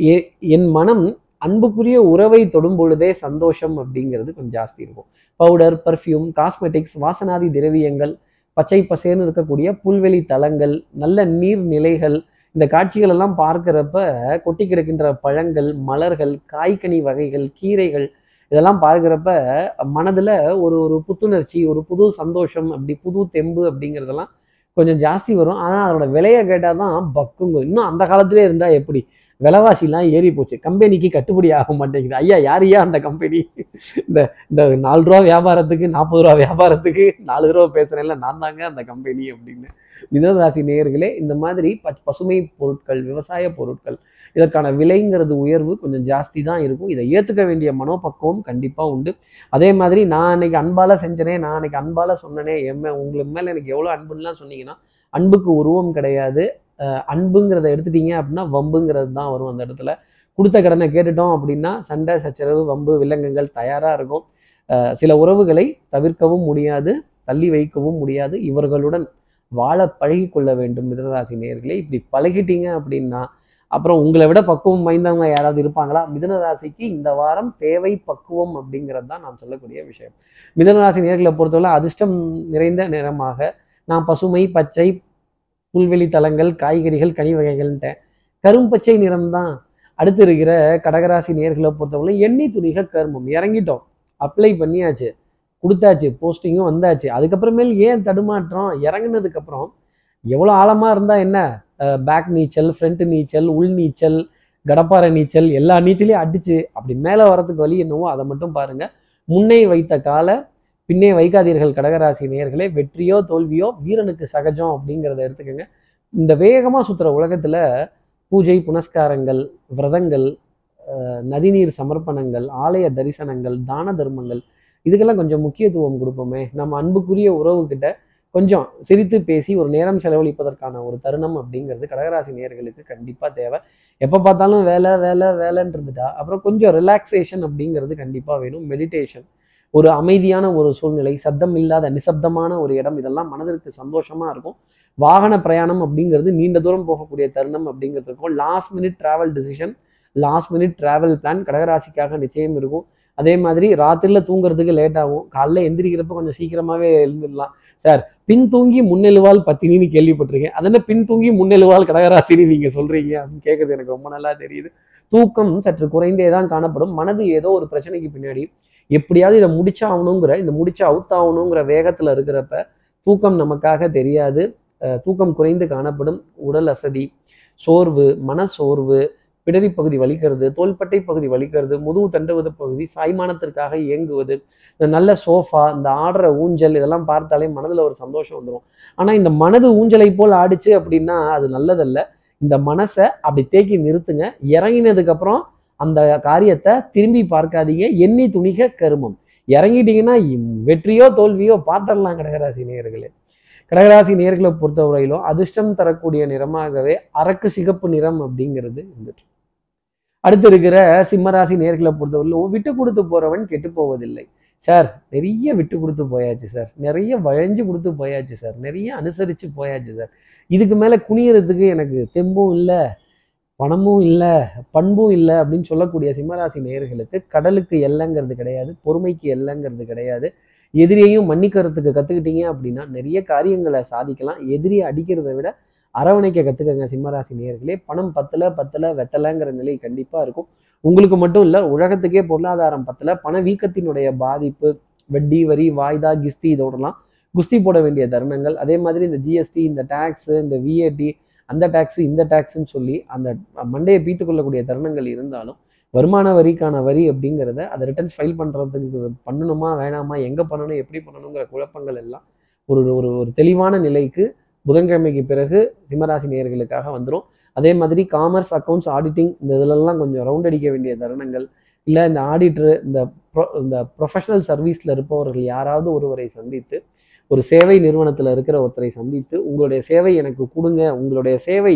எ- என் மனம் அன்புக்குரிய உறவை தொடும் பொழுதே சந்தோஷம் அப்படிங்கிறது கொஞ்சம் ஜாஸ்தி இருக்கும். பவுடர் பர்ஃப்யூம் காஸ்மெட்டிக்ஸ் வாசனாதி திரவியங்கள் பச்சை பசேர்னு இருக்கக்கூடிய புல்வெளி தலங்கள் நல்ல நீர்நிலைகள் இந்த காட்சிகள் எல்லாம் பார்க்குறப்ப கொட்டி கிடக்கின்ற பழங்கள் மலர்கள் காய்கனி வகைகள் கீரைகள் இதெல்லாம் பார்க்குறப்ப மனதுல ஒரு ஒரு புத்துணர்ச்சி ஒரு புது சந்தோஷம் அப்படி புது தெம்பு அப்படிங்கிறதெல்லாம் கொஞ்சம் ஜாஸ்தி வரும். ஆனால் அதோட விலையை கேட்டால் தான் பக்குங்க. இன்னும் அந்த காலத்திலே இருந்தால் எப்படி? விலைவாசிலாம் ஏறி போச்சு. கம்பெனிக்கு கட்டுப்படி ஆக மாட்டேங்குது. ஐயா யார் ஐயா அந்த கம்பெனி? இந்த இந்த நாலு ரூபா வியாபாரத்துக்கு நாற்பது ரூபா வியாபாரத்துக்கு நாலு ரூபா பேசுகிறேன்ல நான் தாங்க அந்த கம்பெனி அப்படின்னு. மிதராசி நேயர்களே இந்த மாதிரி பச் பசுமை பொருட்கள் விவசாய பொருட்கள் இதற்கான விலைங்கிறது உயர்வு கொஞ்சம் ஜாஸ்தி தான் இருக்கும். இதை ஏற்றுக்க வேண்டிய மனோபக்குவம் கண்டிப்பாக உண்டு. அதே மாதிரி நான் அன்னைக்கு அன்பால் செஞ்சனே நான் அன்னைக்கு அன்பால் சொன்னனே எம்ம உங்களுக்கு மேலே எனக்கு எவ்வளோ அன்புலாம் சொன்னீங்கன்னா அன்புக்கு உருவம் கிடையாது. அன்புங்கிறத எடுத்துட்டீங்க அப்படின்னா வம்புங்கிறது தான் வரும் அந்த இடத்துல. கொடுத்த கடனை கேட்டுட்டோம் அப்படின்னா சண்டை சச்சரவு வம்பு வில்லங்கங்கள் தயாராக இருக்கும். சில உறவுகளை தவிர்க்கவும் முடியாது தள்ளி வைக்கவும் முடியாது. இவர்களுடன் வாழ பழகி கொள்ள வேண்டும் மிதனராசி நேர்களை இப்படி பழகிட்டீங்க அப்படின்னா அப்புறம் உங்களை விட பக்குவம் வாய்ந்தவங்க யாராவது இருப்பாங்களா? மிதனராசிக்கு இந்த வாரம் தேவை பக்குவம் அப்படிங்கிறது தான் நான் சொல்லக்கூடிய விஷயம். மிதனராசி நேர்களை பொறுத்தவரை அதிர்ஷ்டம் நிறைந்த நிறமாக நான் பசுமை பச்சை புல்வெளி தலங்கள் காய்கறிகள் கனி வகைகள்ன்ட்டேன். கரும்பச்சை நிறம்தான். அடுத்து இருக்கிற கடகராசி நேர்களை பொறுத்தவரை எண்ணி துணிக கர்மம் இறங்கிட்டோம். அப்ளை பண்ணியாச்சு. கொடுத்தாச்சு. போஸ்டிங்கும் வந்தாச்சு. அதுக்கப்புறமேல் ஏன் தடுமாற்றம்? இறங்கினதுக்கப்புறம் எவ்வளோ ஆழமாக இருந்தால் என்ன? பேக் நீச்சல் ஃப்ரண்ட் நீச்சல் உள் நீச்சல் கடப்பாறை நீச்சல் எல்லா நீச்சலையும் அடிச்சு அப்படி மேலே வரதுக்கு வழி என்னவோ அதை மட்டும் பாருங்கள் முன்னே வைத்த கால பின்னே வைக்காதீர்கள் கடகராசி நேர்களே வெற்றியோ தோல்வியோ வீரனுக்கு சகஜம் அப்படிங்கிறத எடுத்துக்கோங்க. இந்த வேகமாக சுற்றுற உலகத்தில் பூஜை புனஸ்காரங்கள் விரதங்கள் நதிநீர் சமர்ப்பணங்கள் ஆலய தரிசனங்கள் தான தர்மங்கள் இதுக்கெல்லாம் கொஞ்சம் முக்கியத்துவம் கொடுப்போமே. நம்ம அன்புக்குரிய உறவுகிட்ட கொஞ்சம் சிரித்து பேசி ஒரு நேரம் செலவழிப்பதற்கான ஒரு தருணம் அப்படிங்கிறது கடகராசி நேயர்களுக்கு கண்டிப்பாக தேவை. எப்போ பார்த்தாலும் வேலை வேலை வேலைன்றதுட்டா அப்புறம் கொஞ்சம் ரிலாக்ஸேஷன் அப்படிங்கிறது கண்டிப்பாக வேணும். மெடிடேஷன் ஒரு அமைதியான ஒரு சூழ்நிலை சத்தம் இல்லாத நிசப்தமான ஒரு இடம் இதெல்லாம் மனதிற்கு சந்தோஷமா இருக்கும். வாகன பிரயாணம் அப்படிங்கிறது நீண்ட தூரம் போகக்கூடிய தருணம் அப்படிங்கிறதுக்கும் last minute travel decision last minute travel plan கடகராசிக்காக நிச்சயம் இருக்கும். அதே மாதிரி ராத்திரில தூங்குறதுக்கு லேட் ஆகும். காலைல எந்திரிக்கிறப்ப கொஞ்சம் சீக்கிரமாவே எழுந்துடலாம் சார் பின் தூங்கி முன்னெழுவால் பத்தினின்னு கேள்விப்பட்டிருக்கேன். அதென்ன பின் தூங்கி முன்னெழுவால் கடகராசினி நீங்க சொல்றீங்க? அப்படின்னு கேட்கறது எனக்கு ரொம்ப நல்லா தெரியுது. தூக்கம் சற்று குறைந்தே தான் காணப்படும். மனது ஏதோ ஒரு பிரச்சனைக்கு பின்னாடி எப்படியாவது இதை முடிச்சாகணுங்கிற இந்த முடிச்சு அவுத்தாகணுங்கிற வேகத்தில் இருக்கிறப்ப தூக்கம் நமக்காக தெரியாது. தூக்கம் குறைந்து காணப்படும். உடல் அசதி சோர்வு மன சோர்வு பிடரி பகுதி வலிக்கிறது தோள்பட்டை பகுதி வலிக்கிறது முதுகு தண்டுவது பகுதி சாய்மானத்திற்காக இயங்குவது இந்த நல்ல சோஃபா இந்த ஆடுற ஊஞ்சல் இதெல்லாம் பார்த்தாலே மனதில் ஒரு சந்தோஷம் வந்துடும் ஆனால் இந்த மனது ஊஞ்சலை போல் ஆடிச்சு அப்படின்னா அது நல்லதல்ல. இந்த மனசை அப்படி தேக்கி நிறுத்துங்க. இறங்கினதுக்கப்புறம் அந்த காரியத்தை திரும்பி பார்க்காதீங்க. எண்ணி துணிக கருமம். இறங்கிட்டீங்கன்னா வெற்றியோ தோல்வியோ பார்த்துடலாம் கடகராசி நேயர்களே. கடகராசி நேர்களை பொறுத்தவரையிலும் அதிர்ஷ்டம் தரக்கூடிய நிறமாகவே அரக்கு சிகப்பு நிறம் அப்படிங்கிறது இருந்துட்டு அடுத்து இருக்கிற சிம்மராசி நேர்களை பொறுத்தவரையிலும் விட்டு கொடுத்து போறவன் கெட்டு போவதில்லை. சார் நிறைய விட்டு கொடுத்து போயாச்சு சார். நிறைய வளைஞ்சு கொடுத்து போயாச்சு சார். நிறைய அனுசரித்து போயாச்சு சார். இதுக்கு மேலே குனியறதுக்கு எனக்கு தெம்பும் இல்லை. பணமும் இல்லை பண்பும் இல்லை அப்படின்னு சொல்லக்கூடிய சிம்மராசி நேயர்களுக்கு கடலுக்கு எல்லைங்கிறது கிடையாது பொறுமைக்கு எல்லைங்கிறது கிடையாது. எதிரியையும் மன்னிக்கிறதுக்கு கற்றுக்கிட்டீங்க அப்படின்னா நிறைய காரியங்களை சாதிக்கலாம். எதிரியை அடிக்கிறதை விட அரவணைக்க கற்றுக்கங்க சிம்மராசி நேயர்களே. பணம் பத்தல பத்தல வெத்தலைங்கிற நிலை கண்டிப்பாக இருக்கும். உங்களுக்கு மட்டும் இல்லை உலகத்துக்கே பொருளாதாரம் பத்தல. பணவீக்கத்தினுடைய பாதிப்பு வட்டி வரி வாய்தா கிஸ்தி இதோடலாம். குஸ்தி போட வேண்டிய தருணங்கள். அதே மாதிரி இந்த ஜிஎஸ்டி இந்த டேக்ஸு இந்த விஏடி அந்த டேக்ஸு இந்த டேக்ஸ்ன்னு சொல்லி அந்த மண்டையை பீத்து கொள்ளக்கூடிய தருணங்கள் இருந்தாலும் வருமான வரிக்கான வரி அப்படிங்கிறத அதை ரிட்டர்ன்ஸ் ஃபைல் பண்ணுறதுக்கு பண்ணணுமா வேணாமா எங்கே பண்ணணும் எப்படி பண்ணணுங்கிற குழப்பங்கள் எல்லாம் ஒரு ஒரு ஒரு தெளிவான நிலைக்கு புதன்கிழமைக்கு பிறகு சிம்மராசி நேயர்களுக்காக வந்துடும் அதே மாதிரி காமர்ஸ் அக்கௌண்ட்ஸ் ஆடிட்டிங் இந்த இதிலெல்லாம் கொஞ்சம் ரவுண்ட் அடிக்க வேண்டிய தருணங்கள். இல்லை இந்த ஆடிட்டர் இந்த ப்ரொ இந்த ப்ரொஃபஷனல் சர்வீஸில் இருப்பவர்கள் யாராவது ஒருவரை சந்தித்து ஒரு சேவை நிறுவனத்தில் இருக்கிற ஒருத்தரை சந்தித்து உங்களுடைய சேவை எனக்கு கொடுங்க உங்களுடைய சேவை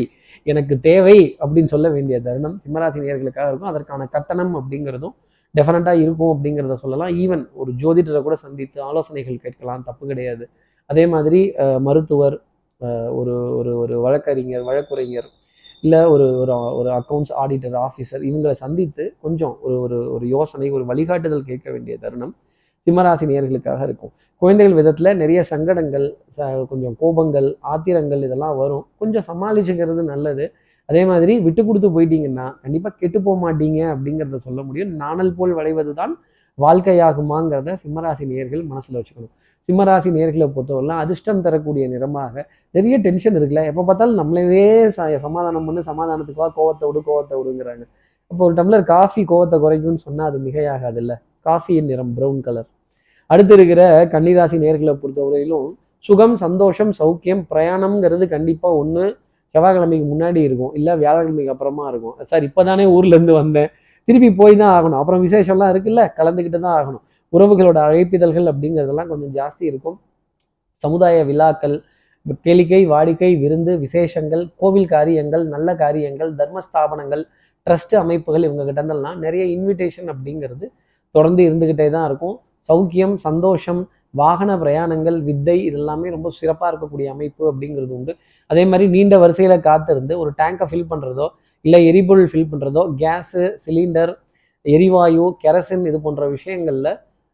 எனக்கு தேவை அப்படின்னு சொல்ல வேண்டிய தருணம் சிம்மராசி நேர்களுக்காக இருக்கும். அதற்கான கட்டணம் அப்படிங்கிறதும் டெஃபினட்டாக இருக்கும் அப்படிங்கிறத சொல்லலாம். ஈவன் ஒரு ஜோதிடரை கூட சந்தித்து ஆலோசனைகள் கேட்கலாம் தப்பு கிடையாது. அதே மாதிரி மருத்துவர் ஒரு ஒரு ஒரு வழக்கறிஞர் வழக்குரைஞர் இல்லை ஒரு ஒரு ஒரு அக்கௌண்ட்ஸ் ஆடிட்டர் ஆஃபீஸர் இவங்களை சந்தித்து கொஞ்சம் ஒரு ஒரு ஒரு யோசனை ஒரு வழிகாட்டுதல் கேட்க வேண்டிய தருணம். சிம்மராசி நேயர்களுக்காக இருக்கும். குழந்தைகள் விதத்தில் நிறைய சங்கடங்கள் ச கொஞ்சம் கோபங்கள் ஆத்திரங்கள் இதெல்லாம் வரும். கொஞ்சம் சமாளிச்சுக்கிறது நல்லது. அதே மாதிரி விட்டு கொடுத்து போயிட்டீங்கன்னா கண்டிப்பாக கெட்டு போக மாட்டீங்க அப்படிங்கிறத சொல்ல முடியும். நாணல் போல் வளைவது தான் வாழ்க்கையாகுமாங்கிறத சிம்மராசி நேர்கள் மனசில் வச்சுக்கணும். சிம்மராசி நேர்களை பொறுத்தவரைலாம் அதிர்ஷ்டம் தரக்கூடிய நிறமாக நிறைய டென்ஷன் இருக்குல்ல. எப்போ பார்த்தாலும் நம்மளவே ச சமாதானம் பண்ணு சமாதானத்துக்காக கோவத்தை விடு கோவத்தை விடுங்கிறாங்க. அப்போ ஒரு டம்ளர் காஃபி கோவத்தை குறைக்கும்னு சொன்னால் அது மிகையாகாது இல்லை காஃபியின் நிறம் ப்ரௌன் கலர் அடுத்து இருக்கிற கன்னிராசி நேர்களை பொறுத்தவரையிலும் சுகம் சந்தோஷம் சௌக்கியம் பிரயாணம்ங்கிறது கண்டிப்பாக ஒன்று செவ்வாய்க்கிழமைக்கு முன்னாடி இருக்கும் இல்லை வியாழக்கிழமைக்கு அப்புறமா இருக்கும். சார் இப்போ தானே ஊர்லேருந்து வந்தேன். திருப்பி போய் தான் ஆகணும். அப்புறம் விசேஷம்லாம் இருக்குல்ல கலந்துக்கிட்டு தான் ஆகணும். உறவுகளோட அழைப்பிதழ்கள் அப்படிங்கிறதெல்லாம் கொஞ்சம் ஜாஸ்தி இருக்கும். சமுதாய விழாக்கள் கேளிக்கை வாடிக்கை விருந்து விசேஷங்கள் கோவில் காரியங்கள் நல்ல காரியங்கள் தர்மஸ்தாபனங்கள் ட்ரஸ்ட் அமைப்புகள் இவங்க கிட்டந்தெல்லாம் நிறைய இன்விடேஷன் அப்படிங்கிறது தொடர்ந்து இருந்துக்கிட்டே தான் இருக்கும். சௌக்கியம் சந்தோஷம் வாகன பிரயாணங்கள் வித்தை இதெல்லாமே ரொம்ப சிறப்பாக இருக்கக்கூடிய அமைப்பு அப்படிங்கிறது உண்டு. அதே மாதிரி நீண்ட வரிசையில் காத்திருந்து ஒரு டேங்கை ஃபில் பண்ணுறதோ இல்லை எரிபொருள் ஃபில் பண்ணுறதோ கேஸு சிலிண்டர் எரிவாயு கெரசின் இது போன்ற விஷயங்களில்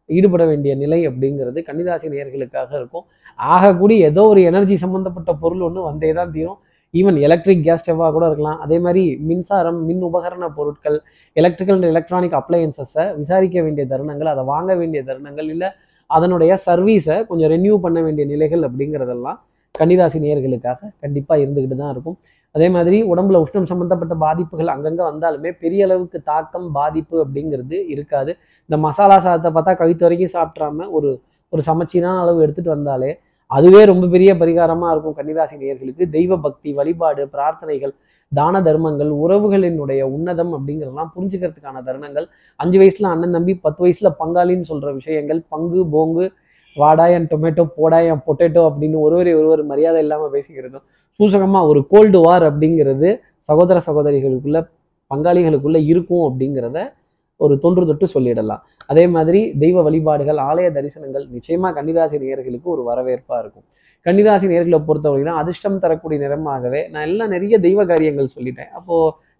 ஈடுபட வேண்டிய நிலை அப்படிங்கிறது கன்னிராசி நேயர்களுக்காக இருக்கும். ஆகக்கூடிய ஏதோ ஒரு எனர்ஜி சம்மந்தப்பட்ட பொருள் ஒன்று வந்தே தான் தீரும். ஈவன் எலக்ட்ரிக் கேஸ் ஸ்டவ்வாக கூட இருக்கலாம். அதே மாதிரி மின்சாரம் மின் உபகரண பொருட்கள் எலக்ட்ரிக்கல் அண்ட் எலக்ட்ரானிக் அப்ளையன்சஸை விசாரிக்க வேண்டிய தருணங்கள் அதை வாங்க வேண்டிய தருணங்கள் இல்லை அதனுடைய சர்வீஸை கொஞ்சம் ரெனியூ பண்ண வேண்டிய நிலைகள் அப்படிங்கிறதெல்லாம் கன்னிராசி நேர்களுக்காக கண்டிப்பாக இருந்துக்கிட்டு தான் இருக்கும். அதே மாதிரி உடம்புல உஷ்ணம் சம்பந்தப்பட்ட பாதிப்புகள் அங்கங்கே வந்தாலுமே பெரிய அளவுக்கு தாக்கம் பாதிப்பு அப்படிங்கிறது இருக்காது. இந்த மசாலா சாதத்தை பார்த்தா கழுத்து வரைக்கும் சாப்பிட்றாம ஒரு ஒரு சமச்சீரான அளவு எடுத்துகிட்டு வந்தாலே அதுவே ரொம்ப பெரிய பரிகாரமாக இருக்கும் கன்னிராசி நேயர்களுக்கு. தெய்வ பக்தி வழிபாடு பிரார்த்தனைகள் தான தர்மங்கள் உறவுகளினுடைய உன்னதம் அப்படிங்கிறதெல்லாம் புரிஞ்சுக்கிறதுக்கான தருணங்கள். அஞ்சு வயசுல அண்ணன் தம்பி பத்து வயசுல பங்காளின்னு சொல்ற விஷயங்கள் பங்கு போங்கு வாடாயன் டொமேட்டோ போடாயன் பொட்டேட்டோ அப்படின்னு ஒருவரை ஒருவர் மரியாதை இல்லாமல் பேசிக்கிறதும் சூசகமாக ஒரு கோல்டு வார் அப்படிங்கிறது சகோதர சகோதரிகளுக்குள்ள பங்காளிகளுக்குள்ள இருக்கும் அப்படிங்கிறத ஒரு தொன்று தொட்டு சொல்லிடலாம். அதே மாதிரி தெய்வ வழிபாடுகள் ஆலய தரிசனங்கள் நிச்சயமா கன்னிராசி நேயர்களுக்கு ஒரு வரவேற்பா இருக்கும். கன்னிராசி நேர்களை பொறுத்தவரைக்கும் அதிர்ஷ்டம் தரக்கூடிய நிறமாகவே நான் எல்லாம் நிறைய தெய்வ காரியங்கள் சொல்லிட்டேன். அப்போ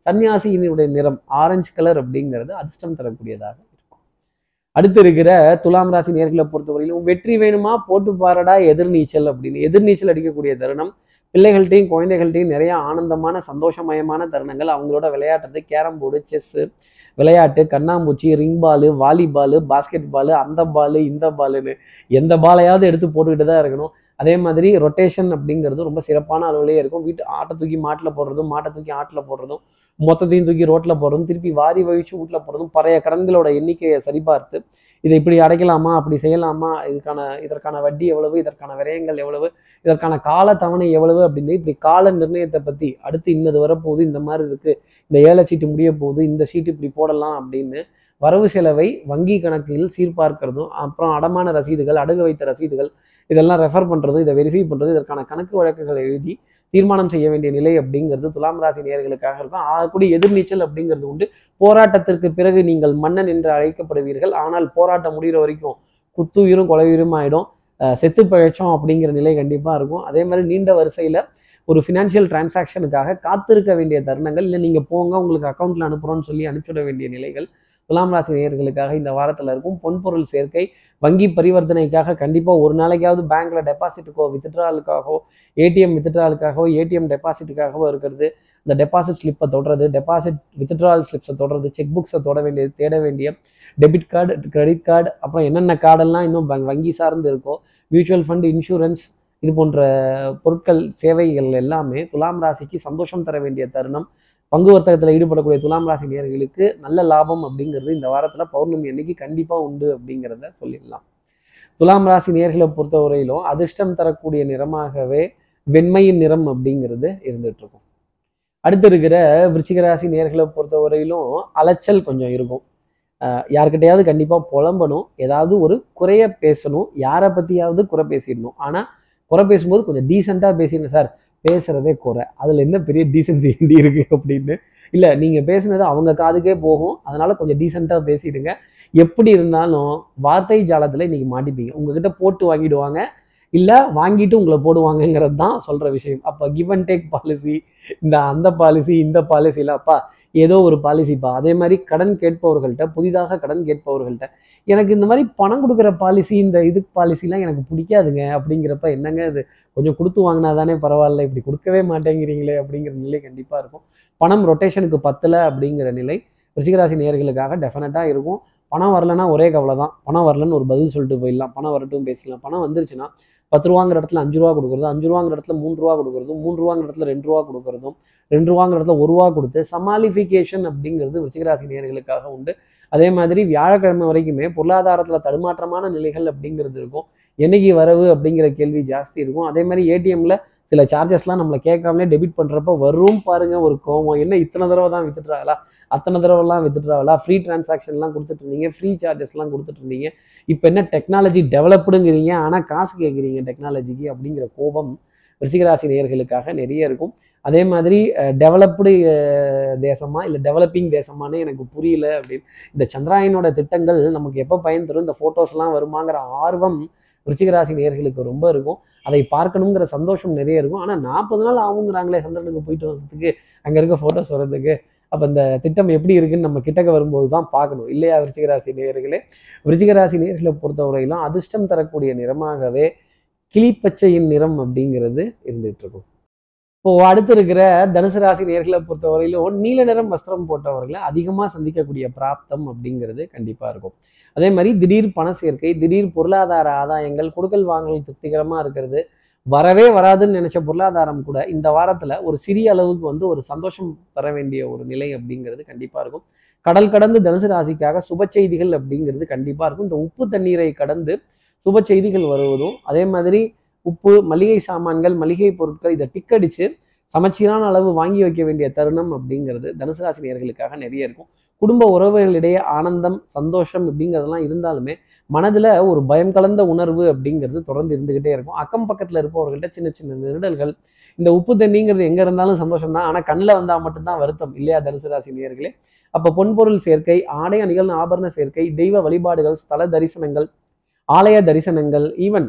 சன்னியாசியினுடைய நிறம் ஆரஞ்சு கலர் அப்படிங்கிறது அதிர்ஷ்டம் தரக்கூடியதாக இருக்கும். அடுத்து இருக்கிற துலாம் ராசி நேர்களை பொறுத்தவரையிலும் வெற்றி வேணுமா? போட்டு பாரடா எதிர்நீச்சல் அப்படின்னு. எதிர்நீச்சல் அடிக்கக்கூடிய தருணம். பிள்ளைகள்டையும் குழந்தைகள்ட்டையும் நிறைய ஆனந்தமான சந்தோஷமயமான தருணங்கள். அவங்களோட விளையாடுறது கேரம் போர்டு செஸ்ஸு விளையாட்டு கண்ணாம்பூச்சி ring ball volleyball basketball அந்த பாலு இந்த பாலுன்னு எந்த பாலையாவது எடுத்து போட்டுக்கிட்டு தான் இருக்கணும். அதே மாதிரி ரொட்டேஷன் அப்படிங்கிறது ரொம்ப சிறப்பான அளவுலேயே இருக்கும். வீட்டு ஆட்டை தூக்கி மாட்டில் போடுறதும் மாட்டை தூக்கி ஆட்டில் போடுறதும் மொத்தத்தையும் தூக்கி ரோட்டில் போடுறதும் திருப்பி வாரி வழிச்சு வீட்டில் போடுறதும் பழைய கடன்களோட எண்ணிக்கையை சரிபார்த்து இதை இப்படி அடைக்கலாமா அப்படி செய்யலாமா இதுக்கான இதற்கான வட்டி எவ்வளவு இதற்கான விரயங்கள் எவ்வளவு இதற்கான கால தவணை எவ்வளவு அப்படின்னு இப்படி கால நிர்ணயத்தை பற்றி அடுத்து இன்னது வரப்போகுது இந்த மாதிரி இருக்குது இந்த ஏழை சீட்டு முடிய போகுது இந்த சீட்டு இப்படி போடலாம் அப்படின்னு வரவு செலவை வங்கி கணக்கில் சீர்பார்க்கிறதும் அப்புறம் அடமான ரசீதுகள் அடகு வைத்த ரசீதுகள் இதெல்லாம் ரெஃபர் பண்ணுறதும் இதை வெரிஃபை பண்ணுறது இதற்கான கணக்கு வழக்குகளை எழுதி தீர்மானம் செய்ய வேண்டிய நிலை அப்படிங்கிறது துலாம் ராசி நேர்களுக்காக இருக்கும். ஆகக்கூடிய எதிர்நீச்சல் அப்படிங்கிறது உண்டு. போராட்டத்திற்கு பிறகு நீங்கள் மன்னன் என்று அழைக்கப்படுவீர்கள். ஆனால் போராட்டம் முடிகிற வரைக்கும் குத்துயிரும் கொலையுயிரும் ஆயிடும். செத்து பழச்சம் அப்படிங்கிற நிலை கண்டிப்பாக இருக்கும். அதே மாதிரி நீண்ட வரிசையில் ஒரு ஃபினான்ஷியல் டிரான்சாக்ஷனுக்காக காத்திருக்க வேண்டிய தருணங்கள் இல்லை நீங்கள் போங்க உங்களுக்கு அக்கௌண்ட்டில் அனுப்புகிறோன்னு சொல்லி அனுப்பிச்சுட வேண்டிய நிலைகள் துலாம் ராசி நேயர்களுக்காக இந்த வாரத்தில் இருக்கும் பொன்பொருள் சேர்க்கை வங்கி பரிவர்த்தனைக்காக கண்டிப்பாக ஒரு நாளைக்காவது பேங்க்கில் டெபாசிட்டுக்கோ வித்ட்ராலுக்காகவோ ஏடிஎம் வித்ட்ராலுக்காகவோ ஏடிஎம் டெபாசிட்டுக்காகவோ இருக்கிறது. இந்த டெபாசிட் ஸ்லிப்பை தொடர்றது டெபாசிட் வித்ட்ரால் ஸ்லிப்ஸை தொடர்றது செக் புக்ஸை தொட வேண்டியது தேட வேண்டிய டெபிட் கார்டு கிரெடிட் கார்டு அப்புறம் என்னென்ன கார்டெல்லாம் இன்னும் வங்கி சார்ந்து இருக்கோ மியூச்சுவல் ஃபண்ட் இன்சூரன்ஸ் இது போன்ற பொருட்கள் சேவைகள் எல்லாமே துலாம் ராசிக்கு சந்தோஷம் தர வேண்டிய தருணம். பங்கு வர்த்தகத்தில் ஈடுபடக்கூடிய துலாம் ராசி நேர்களுக்கு நல்ல லாபம் அப்படிங்கிறது இந்த வாரத்தில் பௌர்ணமி அன்னைக்கு கண்டிப்பாக உண்டு அப்படிங்கிறத சொல்லிடலாம். துலாம் ராசி நேர்களை பொறுத்தவரையிலும் அதிர்ஷ்டம் தரக்கூடிய நிறமாகவே வெண்மையின் நிறம் அப்படிங்கிறது இருந்துட்டு இருக்கும் அடுத்து இருக்கிற விருச்சிக ராசி நேர்களை பொறுத்தவரையிலும் அலைச்சல் கொஞ்சம் இருக்கும். யார்கிட்டையாவது கண்டிப்பாக புலம்பணும் ஏதாவது ஒரு குறைய பேசணும் யாரை பற்றியாவது குறை பேசிடணும். ஆனால் குறை பேசும்போது கொஞ்சம் டீசெண்டாக பேசிடுங்க சார். பேசுகிறதே குறை. அதில் என்ன பெரிய டீசன்சி வேண்டி இருக்குது அப்படின்னு. இல்லை நீங்கள் பேசுனது அவங்க காதுக்கே போகும். அதனால் கொஞ்சம் டீசெண்டாக பேசிடுங்க. எப்படி இருந்தாலும் வார்த்தை ஜாலத்தில் இன்னைக்கு மாட்டிப்பீங்க. உங்ககிட்ட போட்டு வாங்கிடுவாங்க. இல்லை வாங்கிட்டு உங்களை போடுவாங்கங்கிறது தான் சொல்கிற விஷயம். அப்போ கிவ் அண்ட் டேக் பாலிசி இந்த அந்த பாலிசி இந்த பாலிசியில் அப்பா ஏதோ ஒரு பாலிசிப்பா அதே மாதிரி கடன் கேட்பவர்கள்ட்ட புதிதாக கடன் கேட்பவர்கள்ட்ட எனக்கு இந்த மாதிரி பணம் கொடுக்குற பாலிசி இந்த இது பாலிசிலாம் எனக்கு பிடிக்காதுங்க அப்படிங்கிறப்ப என்னங்க இது? கொஞ்சம் கொடுத்து வாங்கினா தானே பரவாயில்ல இப்படி கொடுக்கவே மாட்டேங்கிறீங்களே அப்படிங்கிற நிலை கண்டிப்பாக இருக்கும். பணம் ரொட்டேஷனுக்கு பத்தலை அப்படிங்கிற நிலை. ரிஷிகராசி நேர்களுக்காக டெஃபினட்டாக இருக்கும். பணம் வரலன்னா ஒரே கவலை தான் பணம் வரலன்னு ஒரு பதில் சொல்லிட்டு போயிடலாம். பணம் வரட்டும் பேசிக்கலாம். பணம் வந்துருச்சுன்னா பத்து ரூபாங்கிற இடத்துல அஞ்சு ரூபா கொடுக்குறது அஞ்சு ரூபாங்கிற இடத்துல மூணு ரூபா கொடுக்குறதும் மூணு ரூபாங்கிற இடத்துல ரெண்டு ரூபா கொடுக்குறதும் ரெண்டு ரூபாங்கிற இடத்துல ஒரு ரூபா கொடுத்து சமாளிஃபிகேஷன் அப்படிங்கிறது விருச்சிகராசி நேர்களுக்காக உண்டு. அதே மாதிரி வியாழக்கிழமை வரைக்குமே பொருளாதாரத்தில் தடுமாற்றமான நிலைகள் அப்படிங்கிறது இருக்கும். என்னைக்கு வரவு அப்படிங்கிற கேள்வி ஜாஸ்தி இருக்கும். அதே மாதிரி ஏடிஎம்ல சில சார்ஜஸ்லாம் நம்மளை கேட்காமலே டெபிட் பண்ணுறப்ப வரும் பாருங்க ஒரு கோவம். என்ன இத்தனை தடவை தான் வித்துட்றாங்களா அத்தனை தடவைலாம் வித்ட்ராவலா ஃப்ரீ டிரான்சாக்ஷன்லாம் கொடுத்துட்டு இருந்தீங்க ஃப்ரீ சார்ஜஸ்லாம் கொடுத்துட்டு இருந்தீங்க இப்போ என்ன டெக்னாலஜி டெவலப்டுங்கிறீங்க ஆனால் காசு கேட்குறீங்க டெக்னாலஜிக்கு அப்படிங்கிற கோபம் ரிஷிகராசி நேயர்களுக்காக நிறைய இருக்கும். அதே மாதிரி டெவலப்டு தேசமா இல்லை டெவலப்பிங் தேசமானே எனக்கு புரியல அப்படின்னு. இந்த சந்திராயனோட திட்டங்கள் நமக்கு எப்போ பயன் தரும்? இந்த ஃபோட்டோஸ்லாம் வருமாங்கிற ஆர்வம் ரிச்சிகராசி நேயர்களுக்கு ரொம்ப இருக்கும். அதை பார்க்கணுங்கிற சந்தோஷம் நிறைய இருக்கும். ஆனால் நாற்பது நாள் ஆகுங்கிறாங்களே சந்திரனுக்கு போயிட்டு வர்றதுக்கு அங்கே இருக்க ஃபோட்டோஸ் வர்றதுக்கு. அப்போ இந்த திட்டம் எப்படி இருக்குன்னு நம்ம கிட்டக்க வரும்போது தான் பார்க்கணும். இல்லையா விருச்சிகராசி நேயர்களே? விருச்சிகராசி நேர்களை பொறுத்தவரையிலும் அதிர்ஷ்டம் தரக்கூடிய நிறமாகவே கிளிப்பச்சையின் நிறம் அப்படிங்கிறது இருந்துகிட்டு இருக்கும் இப்போ அடுத்து இருக்கிற தனுசு ராசி நேர்களை பொறுத்தவரையிலும் நீல நிறம் வஸ்திரம் போட்டவர்களை அதிகமாக சந்திக்கக்கூடிய பிராப்தம் அப்படிங்கிறது கண்டிப்பாக இருக்கும். அதே மாதிரி திடீர் பண சேர்க்கை திடீர் பொருளாதார ஆதாயங்கள் கொடுக்கல் வாங்கல் திருப்திகரமாக இருக்கிறது வரவே வராதுன்னு நினைச்ச பொருளாதாரம் கூட இந்த வாரத்தில் ஒரு சிறிய அளவுக்கு வந்து ஒரு சந்தோஷம் தர வேண்டிய ஒரு நிலை அப்படிங்கிறது கண்டிப்பாக இருக்கும். கடல் கடந்து தனுசு ராசிக்காக சுப செய்திகள் அப்படிங்கிறது கண்டிப்பாக இருக்கும். இந்த உப்பு தண்ணீரை கடந்து சுப செய்திகள் வருவதும் அதே மாதிரி உப்பு மளிகை சாமான்கள் மளிகை பொருட்கள் இதை டிக்கடிச்சு சமச்சீரான அளவு வாங்கி வைக்க வேண்டிய தருணம் அப்படிங்கிறது தனுசு ராசினியர்களுக்காக நிறைய இருக்கும். குடும்ப உறவுகளிடையே ஆனந்தம் சந்தோஷம் அப்படிங்கிறதெல்லாம் இருந்தாலுமே மனதில் ஒரு பயம் கலந்த உணர்வு அப்படிங்கிறது தொடர்ந்து இருந்துக்கிட்டே இருக்கும். அக்கம் பக்கத்தில் இருப்பவர்கள்ட்ட சின்ன சின்ன நெருடல்கள் இந்த உப்பு தண்ணிங்கிறது எங்கே இருந்தாலும் சந்தோஷம் தான். ஆனால் கண்ணில் வந்தால் மட்டும்தான் வருத்தம். இல்லையா தனுசு ராசி நேர்களே அப்போ பொன்பொருள் சேர்க்கை ஆடை அணிகள் ஆபரண சேர்க்கை தெய்வ வழிபாடுகள் ஸ்தல தரிசனங்கள் ஆலய தரிசனங்கள் ஈவன்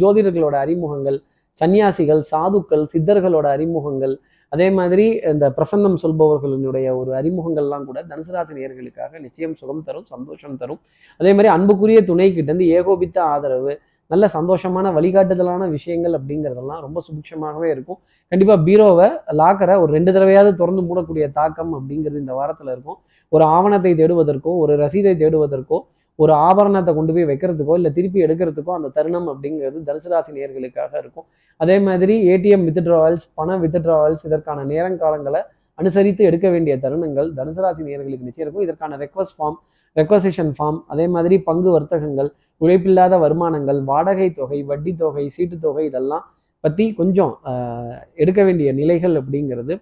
ஜோதிடர்களோட அறிமுகங்கள் சன்னியாசிகள் சாதுக்கள் சித்தர்களோட அறிமுகங்கள் அதே மாதிரி இந்த பிரசன்னம் சொல்பவர்களினுடைய ஒரு அறிமுகங்கள்லாம் கூட தனுசு நேர்களுக்காக நிச்சயம் சுகம் தரும் சந்தோஷம் தரும். அதே மாதிரி அன்புக்குரிய துணை கிட்ட இருந்து ஏகோபித்த ஆதரவு நல்ல சந்தோஷமான வழிகாட்டுதலான விஷயங்கள் அப்படிங்கிறதெல்லாம் ரொம்ப சுபிக்ஷமாகவே இருக்கும். கண்டிப்பாக பீரோவை லாக்கரை ஒரு ரெண்டு தடவையாவது திறந்து மூடக்கூடிய தாக்கம் அப்படிங்கிறது இந்த வாரத்தில் இருக்கும். ஒரு ஆவணத்தை தேடுவதற்கோ ஒரு ரசீதை தேடுவதற்கோ ஒரு ஆபரணத்தை கொண்டு போய் வைக்கிறதுக்கோ இல்லை திருப்பி எடுக்கிறதுக்கோ அந்த தருணம் அப்படிங்கிறது தனுசுராசி நேர்களுக்காக இருக்கும். அதே மாதிரி ஏடிஎம் வித்ட்ராவல்ஸ் பண வித்ட்ராவல்ஸ் இதற்கான நேரங்காலங்களை அனுசரித்து எடுக்க வேண்டிய தருணங்கள் தனுசுராசி நேர்களுக்கு நிச்சயம் இருக்கும். இதற்கான ரெக்வஸ்ட் ஃபார்ம் ரெக்வசேஷன் ஃபார்ம் அதே மாதிரி பங்கு வர்த்தகங்கள் உழைப்பில்லாத வருமானங்கள் வாடகை தொகை வட்டி தொகை சீட்டு தொகை இதெல்லாம் பற்றி கொஞ்சம் எடுக்க வேண்டிய நிலைகள் அப்படிங்கிறது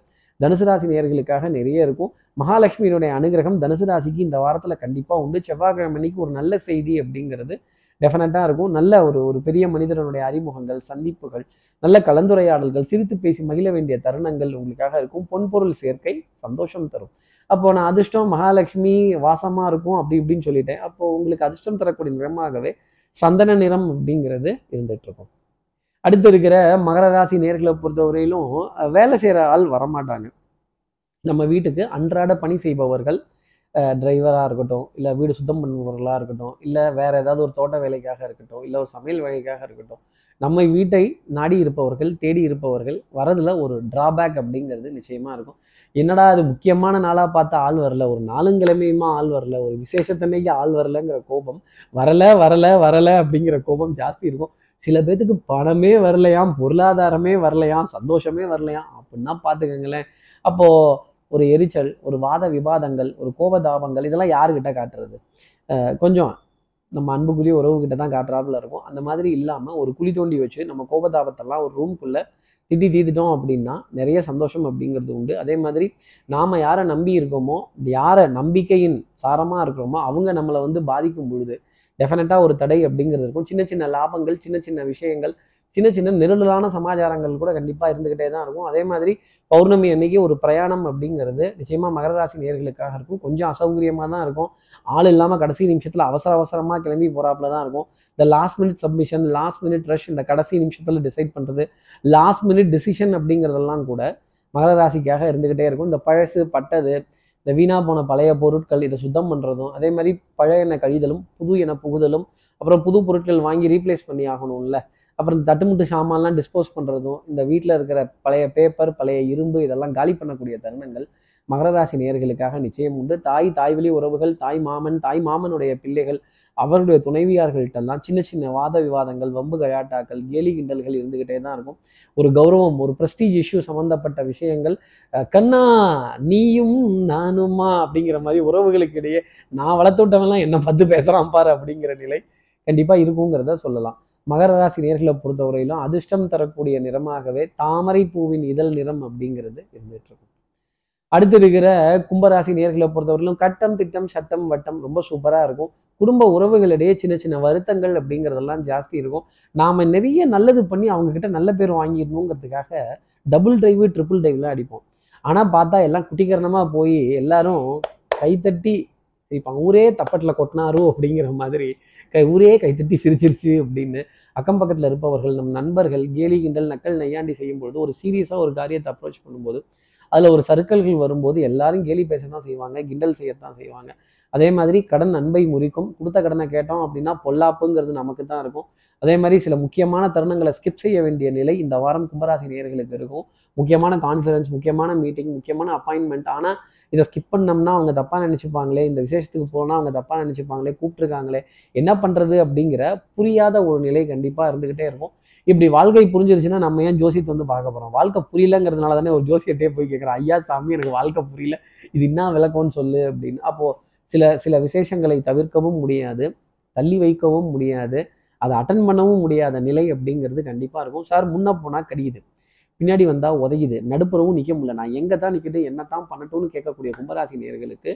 தனுசு ராசி நேர்களுக்காக நிறைய இருக்கும். மகாலட்சுமியினுடைய அனுகிரகம் தனுசு ராசிக்கு இந்த வாரத்தில் கண்டிப்பாக உண்டு. செவ்வாய்க்கிழமைக்கு ஒரு நல்ல செய்தி அப்படிங்கிறது டெஃபினட்டாக இருக்கும். நல்ல ஒரு ஒரு பெரிய மனிதனுடைய அறிமுகங்கள் சந்திப்புகள் நல்ல கலந்துரையாடல்கள் சிரித்து பேசி மகிழ வேண்டிய தருணங்கள் உங்களுக்காக இருக்கும். பொன்பொருள் சேர்க்கை சந்தோஷம் தரும். அப்போ நான் அதிர்ஷ்டம் மகாலட்சுமி வாசமாக இருக்கும் அப்படி இப்படின்னு சொல்லிட்டேன். அப்போ உங்களுக்கு அதிர்ஷ்டம் தரக்கூடிய நிறமாகவே சந்தன நிறம் அப்படிங்கிறது இருந்துட்டு இருக்கும். அடுத்து இருக்கிற மகர ராசி நேர்களை பொறுத்தவரையிலும் வேலை செய்கிற ஆள் வரமாட்டாங்க. நம்ம வீட்டுக்கு அன்றாட பணி செய்பவர்கள் டிரைவராக இருக்கட்டும் இல்லை வீடு சுத்தம் பண்ணுபவர்களாக இருக்கட்டும் இல்லை வேற ஏதாவது ஒரு தோட்ட வேலைக்காக இருக்கட்டும் இல்லை ஒரு சமையல் வேலைக்காக இருக்கட்டும் நம்ம வீட்டை நாடி இருப்பவர்கள் தேடி இருப்பவர்கள் வரதுல ஒரு டிராபேக் அப்படிங்கிறது நிச்சயமா இருக்கும். என்னடா அது முக்கியமான நாளாக பார்த்தா ஆள் வரல ஒரு நாளுங்கிழமையுமா ஆள் வரல ஒரு விசேஷத்தன்னைக்கு ஆள் வரலங்கிற கோபம் வரல வரல வரல அப்படிங்கிற கோபம் ஜாஸ்தி இருக்கும். சில பேத்துக்கு பணமே வரலையாம் பொருளாதாரமே வரலையாம் சந்தோஷமே வரலையாம் அப்படின்னா பார்த்துக்கங்களேன் அப்போ ஒரு எரிச்சல் ஒரு வாத விவாதங்கள் ஒரு கோபதாபங்கள் இதெல்லாம் யாருக்கிட்ட காட்டுறது? கொஞ்சம் நம்ம அன்புக்குரிய உறவுகிட்ட தான் காட்டுறாப்புல இருக்கும். அந்த மாதிரி இல்லாமல் ஒரு குழி தோண்டி வச்சு நம்ம கோபதாபத்தெல்லாம் ஒரு ரூம்குள்ளே திட்டி தீத்துட்டோம் அப்படின்னா நிறைய சந்தோஷம் அப்படிங்கிறது உண்டு. அதே மாதிரி நாம் யாரை நம்பி இருக்கோமோ யாரை நம்பிக்கையின் சாரமாக இருக்கிறோமோ அவங்க நம்மளை வந்து பாதிக்கும் பொழுது டெஃபினட்டாக ஒரு தடை அப்படிங்கிறது இருக்கும். சின்ன சின்ன லாபங்கள் சின்ன சின்ன விஷயங்கள் சின்ன சின்ன நெருடலான சமாச்சாரங்கள் கூட கண்டிப்பாக இருந்துக்கிட்டே தான் இருக்கும். அதே மாதிரி பௌர்ணமி அன்னைக்கு ஒரு பிரயாணம் அப்படிங்கிறது நிச்சயமாக மகர ராசி நேர்களுக்காக இருக்கும். கொஞ்சம் அசௌகரியமாக தான் இருக்கும். ஆள் இல்லாமல் கடைசி நிமிஷத்தில் அவசர அவசரமாக கிளம்பி போகிறாப்புல தான் இருக்கும். இந்த last minute submission last minute rush இந்த கடைசி நிமிஷத்தில் டிசைட் பண்ணுறது லாஸ்ட் மினிட் டிசிஷன் அப்படிங்கிறதெல்லாம் கூட மகர ராசிக்காக இருந்துக்கிட்டே இருக்கும். இந்த பழசு பட்டது இந்த வீணா போன பழைய பொருட்கள் இதை சுத்தம் பண்ணுறதும் அதே மாதிரி பழைய எண்ணெய் கழிதலும் புது எண்ணெய் புகுதலும் அப்புறம் புது பொருட்கள் வாங்கி ரீப்ளேஸ் பண்ணி ஆகணும்ல. அப்புறம் இந்த தட்டுமுட்டு சாமான்லாம் டிஸ்போஸ் பண்ணுறதும் இந்த வீட்டில் இருக்கிற பழைய பேப்பர் பழைய இரும்பு இதெல்லாம் காலி பண்ணக்கூடிய தருணங்கள் மகர ராசி நேயர்களுக்காக நிச்சயம் உண்டு. தாய் தாய்வழி உறவுகள் தாய் மாமன் தாய் மாமனுடைய பிள்ளைகள் அவருடைய துணைவியார்கள்ட்டெல்லாம் சின்ன சின்ன வாத விவாதங்கள் வம்பு கயாட்டாக்கள் கேலி கிண்டல்கள் இருந்துக்கிட்டே தான் இருக்கும். ஒரு கௌரவம் ஒரு ப்ரெஸ்டீஜ் இஷ்யூ சம்மந்தப்பட்ட விஷயங்கள் கண்ணா நீயும் நானுமா அப்படிங்கிற மாதிரி உறவுகளுக்கு இடையே நான் வளர்த்து என்னை என்ன பார்த்து பேசுகிறான் பாரு அப்படிங்கிற நிலை கண்டிப்பாக இருக்குங்கிறத சொல்லலாம். மகர ராசி நேர்களை பொறுத்தவரையிலும் அதிர்ஷ்டம் தரக்கூடிய நிறமாகவே தாமரை பூவின் இதழ் நிறம் அப்படிங்கிறது இருந்துகிட்டு இருக்கும். அடுத்து இருக்கிற கும்பராசி நேர்களை பொறுத்தவரையிலும் கட்டம் திட்டம் சட்டம் வட்டம் ரொம்ப சூப்பராக இருக்கும். குடும்ப உறவுகளிடையே சின்ன சின்ன வருத்தங்கள் அப்படிங்கிறதெல்லாம் ஜாஸ்தி இருக்கும். நாம் நிறைய நல்லது பண்ணி அவங்கக்கிட்ட நல்ல பேர் வாங்கிடணுங்கிறதுக்காக டபுள் டிரைவு ட்ரிபிள் டிரைவ்லாம் அடிப்போம். ஆனால் பார்த்தா எல்லாம் குட்டிகரணமாக போய் எல்லாரும் கைத்தட்டி சிரிப்பாங்க. ஊரே தப்பட்டில் கொட்டினாரு? அப்படிங்கிற மாதிரி கை ஊரே கைத்தட்டி சிரிச்சிருச்சு அப்படின்னு. அக்கம் பக்கத்தில் இருப்பவர்கள் நம் நண்பர்கள் கேலி கிண்டல் நக்கல் நையாண்டி செய்யும் பொழுது ஒரு சீரியஸாக ஒரு காரியத்தை அப்ரோச் பண்ணும்போது அதில் ஒரு சர்க்கிள்கள் வரும்போது எல்லாரும் கேலி பேச தான் செய்வாங்க கிண்டல் செய்யத்தான் செய்வாங்க. அதே மாதிரி கடன் அன்பை முறிக்கும். கொடுத்த கடனை கேட்டோம் அப்படின்னா பொல்லாப்புங்கிறது நமக்கு தான் இருக்கும். அதே மாதிரி சில முக்கியமான தருணங்களை ஸ்கிப் செய்ய வேண்டிய நிலை இந்த வாரம் கும்பராசி நேயர்களுக்கு இருக்கும். முக்கியமான கான்ஃபரன்ஸ் முக்கியமான மீட்டிங் முக்கியமான அப்பாயின்மெண்ட் ஆனால் இதை ஸ்கிப் பண்ணோம்னா அவங்க தப்பாக நினச்சிப்பாங்களே இந்த விசேஷத்துக்கு போனால் அவங்க தப்பாக நினச்சிப்பாங்களே கூப்பிட்டுருக்காங்களே என்ன பண்ணுறது அப்படிங்கிற புரியாத ஒரு நிலை கண்டிப்பாக இருந்துக்கிட்டே இருக்கும். இப்படி வாழ்க்கை புரிஞ்சிருச்சுன்னா நம்ம ஏன் ஜோசியத்தை வந்து பார்க்க போகிறோம் வாழ்க்கை புரியலங்கிறதுனால தானே ஒரு ஜோசியத்தையே போய் கேட்குறோம் ஐயா சாமி எனக்கு வாழ்க்கை புரியல. இது என்ன விளக்கம்னு சொல்லு அப்படின்னு. அப்போது சில சில விசேஷங்களை தவிர்க்கவும் முடியாது தள்ளி வைக்கவும் முடியாது அதை அட்டன் பண்ணவும் முடியாத நிலை அப்படிங்கிறது கண்டிப்பாக இருக்கும். சார் முன்ன போனால் கடியுது பின்னாடி வந்தால் உதையுது நடுப்புறவும் நிற்க முடியல. நான் எங்கே தான் நிற்கட்டும் என்ன தான் பண்ணட்டும்னு கேட்கக்கூடிய கும்பராசி நேர்களுக்கு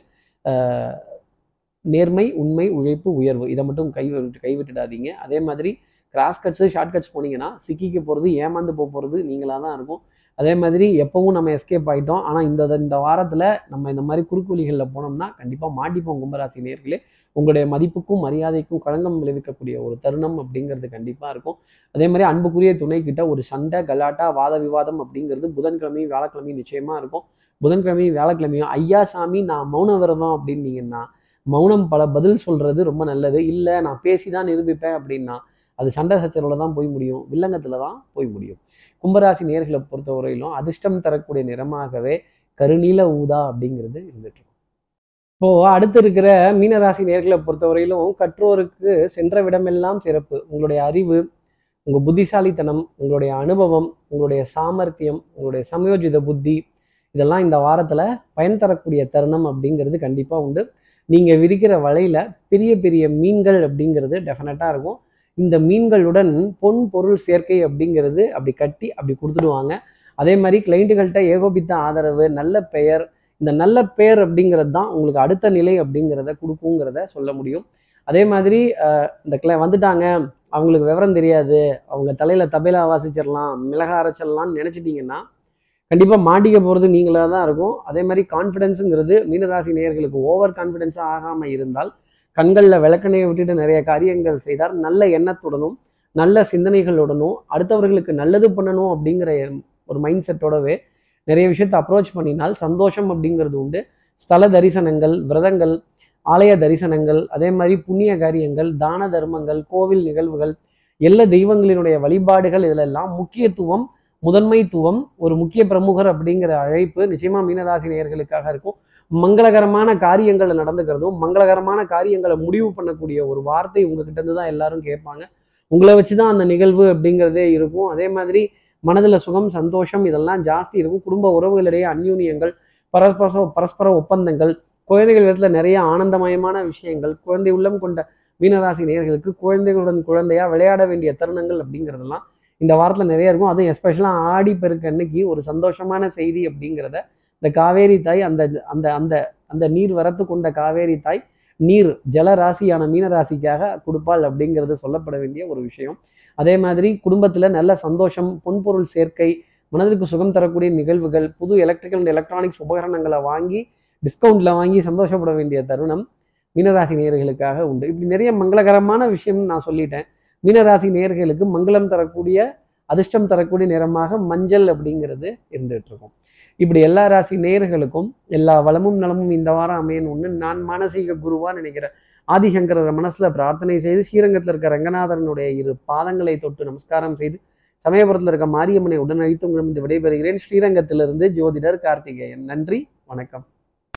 நேர்மை உண்மை உழைப்பு உயர்வு இதை மட்டும் கை விட்டு கைவிட்டுடாதீங்க. அதே மாதிரி கிராஸ் கட்ஸு ஷார்ட் கட்ஸ் போனீங்கன்னா சிக்கிக்க போகிறது ஏமாந்து போக போகிறது நீங்களாக தான் இருக்கும். அதே மாதிரி எப்பவும் நம்ம எஸ்கேப் ஆகிட்டோம் ஆனால் இந்த இந்த வாரத்தில் நம்ம இந்த மாதிரி குறுக்கு வழிகளில் போனோம்னா கண்டிப்பாக மாட்டிப்போம் கும்பராசி நேர்களே. உங்களுடைய மதிப்புக்கும் மரியாதைக்கும் களங்கம் விளைவிக்கக்கூடிய ஒரு தருணம் அப்படிங்கிறது கண்டிப்பாக இருக்கும். அதே மாதிரி அன்புக்குரிய துணை ஒரு சண்டை கலாட்டா வாத விவாதம் அப்படிங்கிறது புதன்கிழமையும் வியாழக்கிழமையும் நிச்சயமாக இருக்கும். புதன்கிழமையும் வியாழக்கிழமையும் ஐயா சாமி நான் மௌன விரதம் அப்படின்னீங்கன்னா மௌனம் பல பதில் சொல்கிறது ரொம்ப நல்லது. இல்லை நான் பேசி தான் நிரூபிப்பேன் அப்படின்னா அது சண்டை சச்சரவில் தான் போய் முடியும். வில்லங்கத்தில் தான் போய் முடியும். கும்பராசி நேர்களை பொறுத்த வரையிலும் அதிர்ஷ்டம் தரக்கூடிய நிறமாகவே கருநீல ஊதா அப்படிங்கிறது இருந்துட்டு இப்போது இப்போ அடுத்து இருக்கிற மீனராசி நேர்களை பொறுத்தவரையிலும் கற்றோருக்கு சென்ற விடமெல்லாம் சிறப்பு. உங்களுடைய அறிவு உங்கள் புத்திசாலித்தனம் உங்களுடைய அனுபவம் உங்களுடைய சாமர்த்தியம் உங்களுடைய சமயோஜித புத்தி இதெல்லாம் இந்த வாரத்தில் பயன் தரக்கூடிய தருணம் அப்படிங்கிறது கண்டிப்பாக உண்டு. நீங்கள் விரிக்கிற வலையில் பெரிய பெரிய மீன்கள் அப்படிங்கிறது டெஃபினட்டாக இருக்கும். இந்த மீன்களுடன் பொன் பொருள் சேர்க்கை அப்படிங்கிறது அப்படி கட்டி அப்படி கொடுத்துடுவாங்க. அதே மாதிரி கிளைண்ட்டுகள்கிட்ட ஏகோபித்த ஆதரவு நல்ல பெயர் இந்த நல்ல பெயர் அப்படிங்கிறது தான் உங்களுக்கு அடுத்த நிலை அப்படிங்கிறத கொடுக்குங்கிறத சொல்ல முடியும். அதே மாதிரி இந்த கிளை வந்துட்டாங்க. அவங்களுக்கு விவரம் தெரியாது. அவங்க தலையில் தபையில வாசிச்சிடலாம் மிளகா அரைச்சிடலாம்னு நினச்சிட்டிங்கன்னா கண்டிப்பாக மாட்டிக்க போகிறது நீங்களாக தான் இருக்கும். அதே மாதிரி கான்ஃபிடென்ஸுங்கிறது மீனராசி நேயர்களுக்கு ஓவர் கான்ஃபிடென்ஸாக ஆகாமல் இருந்தால் கண்களில் விளக்கணையை விட்டுட்டு நிறைய காரியங்கள் செய்தார். நல்ல எண்ணத்துடனும் நல்ல சிந்தனைகளுடனும் அடுத்தவர்களுக்கு நல்லது பண்ணணும் அப்படிங்கிற ஒரு மைண்ட் செட்டோடவே நிறைய விஷயத்தை அப்ரோச் பண்ணினால் சந்தோஷம் அப்படிங்கிறது உண்டு. ஸ்தல தரிசனங்கள் விரதங்கள் ஆலய தரிசனங்கள் அதே மாதிரி புண்ணிய காரியங்கள் தான தர்மங்கள் கோவில் நிகழ்வுகள் எல்லா தெய்வங்களினுடைய வழிபாடுகள் இதிலெல்லாம் முக்கியத்துவம் முதன்மைத்துவம் ஒரு முக்கிய பிரமுகர் அப்படிங்கிற அழைப்பு நிச்சயமாக மீனராசி நேயர்களுக்காக இருக்கும். மங்களகரமான காரியங்கள் நடந்துக்கிறதும் மங்களகரமான காரியங்களை முடிவு பண்ணக்கூடிய ஒரு வார்த்தை உங்ககிட்ட இருந்து தான் எல்லாரும் கேட்பாங்க. உங்களை வச்சு தான் அந்த நிகழ்வு அப்படிங்கிறதே இருக்கும். அதே மாதிரி மனதில் சுகம் சந்தோஷம் இதெல்லாம் ஜாஸ்தி இருக்கும். குடும்ப உறவுகளிடையே அந்யூன்யங்கள் பரஸ்பர பரஸ்பர ஒப்பந்தங்கள் குழந்தைகள் விதத்தில் நிறைய ஆனந்தமயமான விஷயங்கள் குழந்தை உள்ளம் கொண்ட மீனராசி நேர்களுக்கு குழந்தைகளுடன் குழந்தையா விளையாட வேண்டிய தருணங்கள் அப்படிங்கிறதெல்லாம் இந்த வாரத்தில் நிறைய இருக்கும். அதுவும் எஸ்பெஷலாக ஆடி பெருக்கு அன்னைக்கு ஒரு சந்தோஷமான செய்தி அப்படிங்கிறத இந்த காவேரி தாய் அந்த அந்த அந்த அந்த நீர் வரத்து கொண்ட காவேரி தாய் நீர் ஜல ராசியான மீன ராசிக்காக கொடுப்பாள் அப்படிங்கிறது சொல்லப்பட வேண்டிய ஒரு விஷயம். அதே மாதிரி குடும்பத்தில் நல்ல சந்தோஷம் பொன்பொருள் சேர்க்கை மனதிற்கு சுகம் தரக்கூடிய நிகழ்வுகள் புது எலக்ட்ரிக்கல் அண்ட் எலக்ட்ரானிக்ஸ் உபகரணங்களை வாங்கி டிஸ்கவுண்ட்டில் வாங்கி சந்தோஷப்பட வேண்டிய தருணம் மீனராசி நேயர்களுக்காக உண்டு. இப்படி நிறைய மங்களகரமான விஷயம் நான் சொல்லிட்டேன். மீனராசி நேயர்களுக்கு மங்களம் தரக்கூடிய அதிர்ஷ்டம் தரக்கூடிய நிறமாக மஞ்சள் அப்படிங்கிறது இருந்துகிட்டு இருக்கும். இப்படி எல்லா ராசி நேயர்களுக்கும் எல்லா வளமும் நலமும் இந்த வாரம் அமையணும்னு நான் மானசீக குருவா நினைக்கிறேன். ஆதிசங்கரர் மனசுல பிரார்த்தனை செய்து ஸ்ரீரங்கத்தில் இருக்க ரங்கநாதரனுடைய இரு பாதங்களை தொட்டு நமஸ்காரம் செய்து சமயபுரத்தில் இருக்க மாரியம்மனை உடனழித்து உங்களிடம் விடைபெறுகிறேன். ஸ்ரீரங்கத்திலிருந்து ஜோதிடர் கார்த்திகேயன். நன்றி வணக்கம்.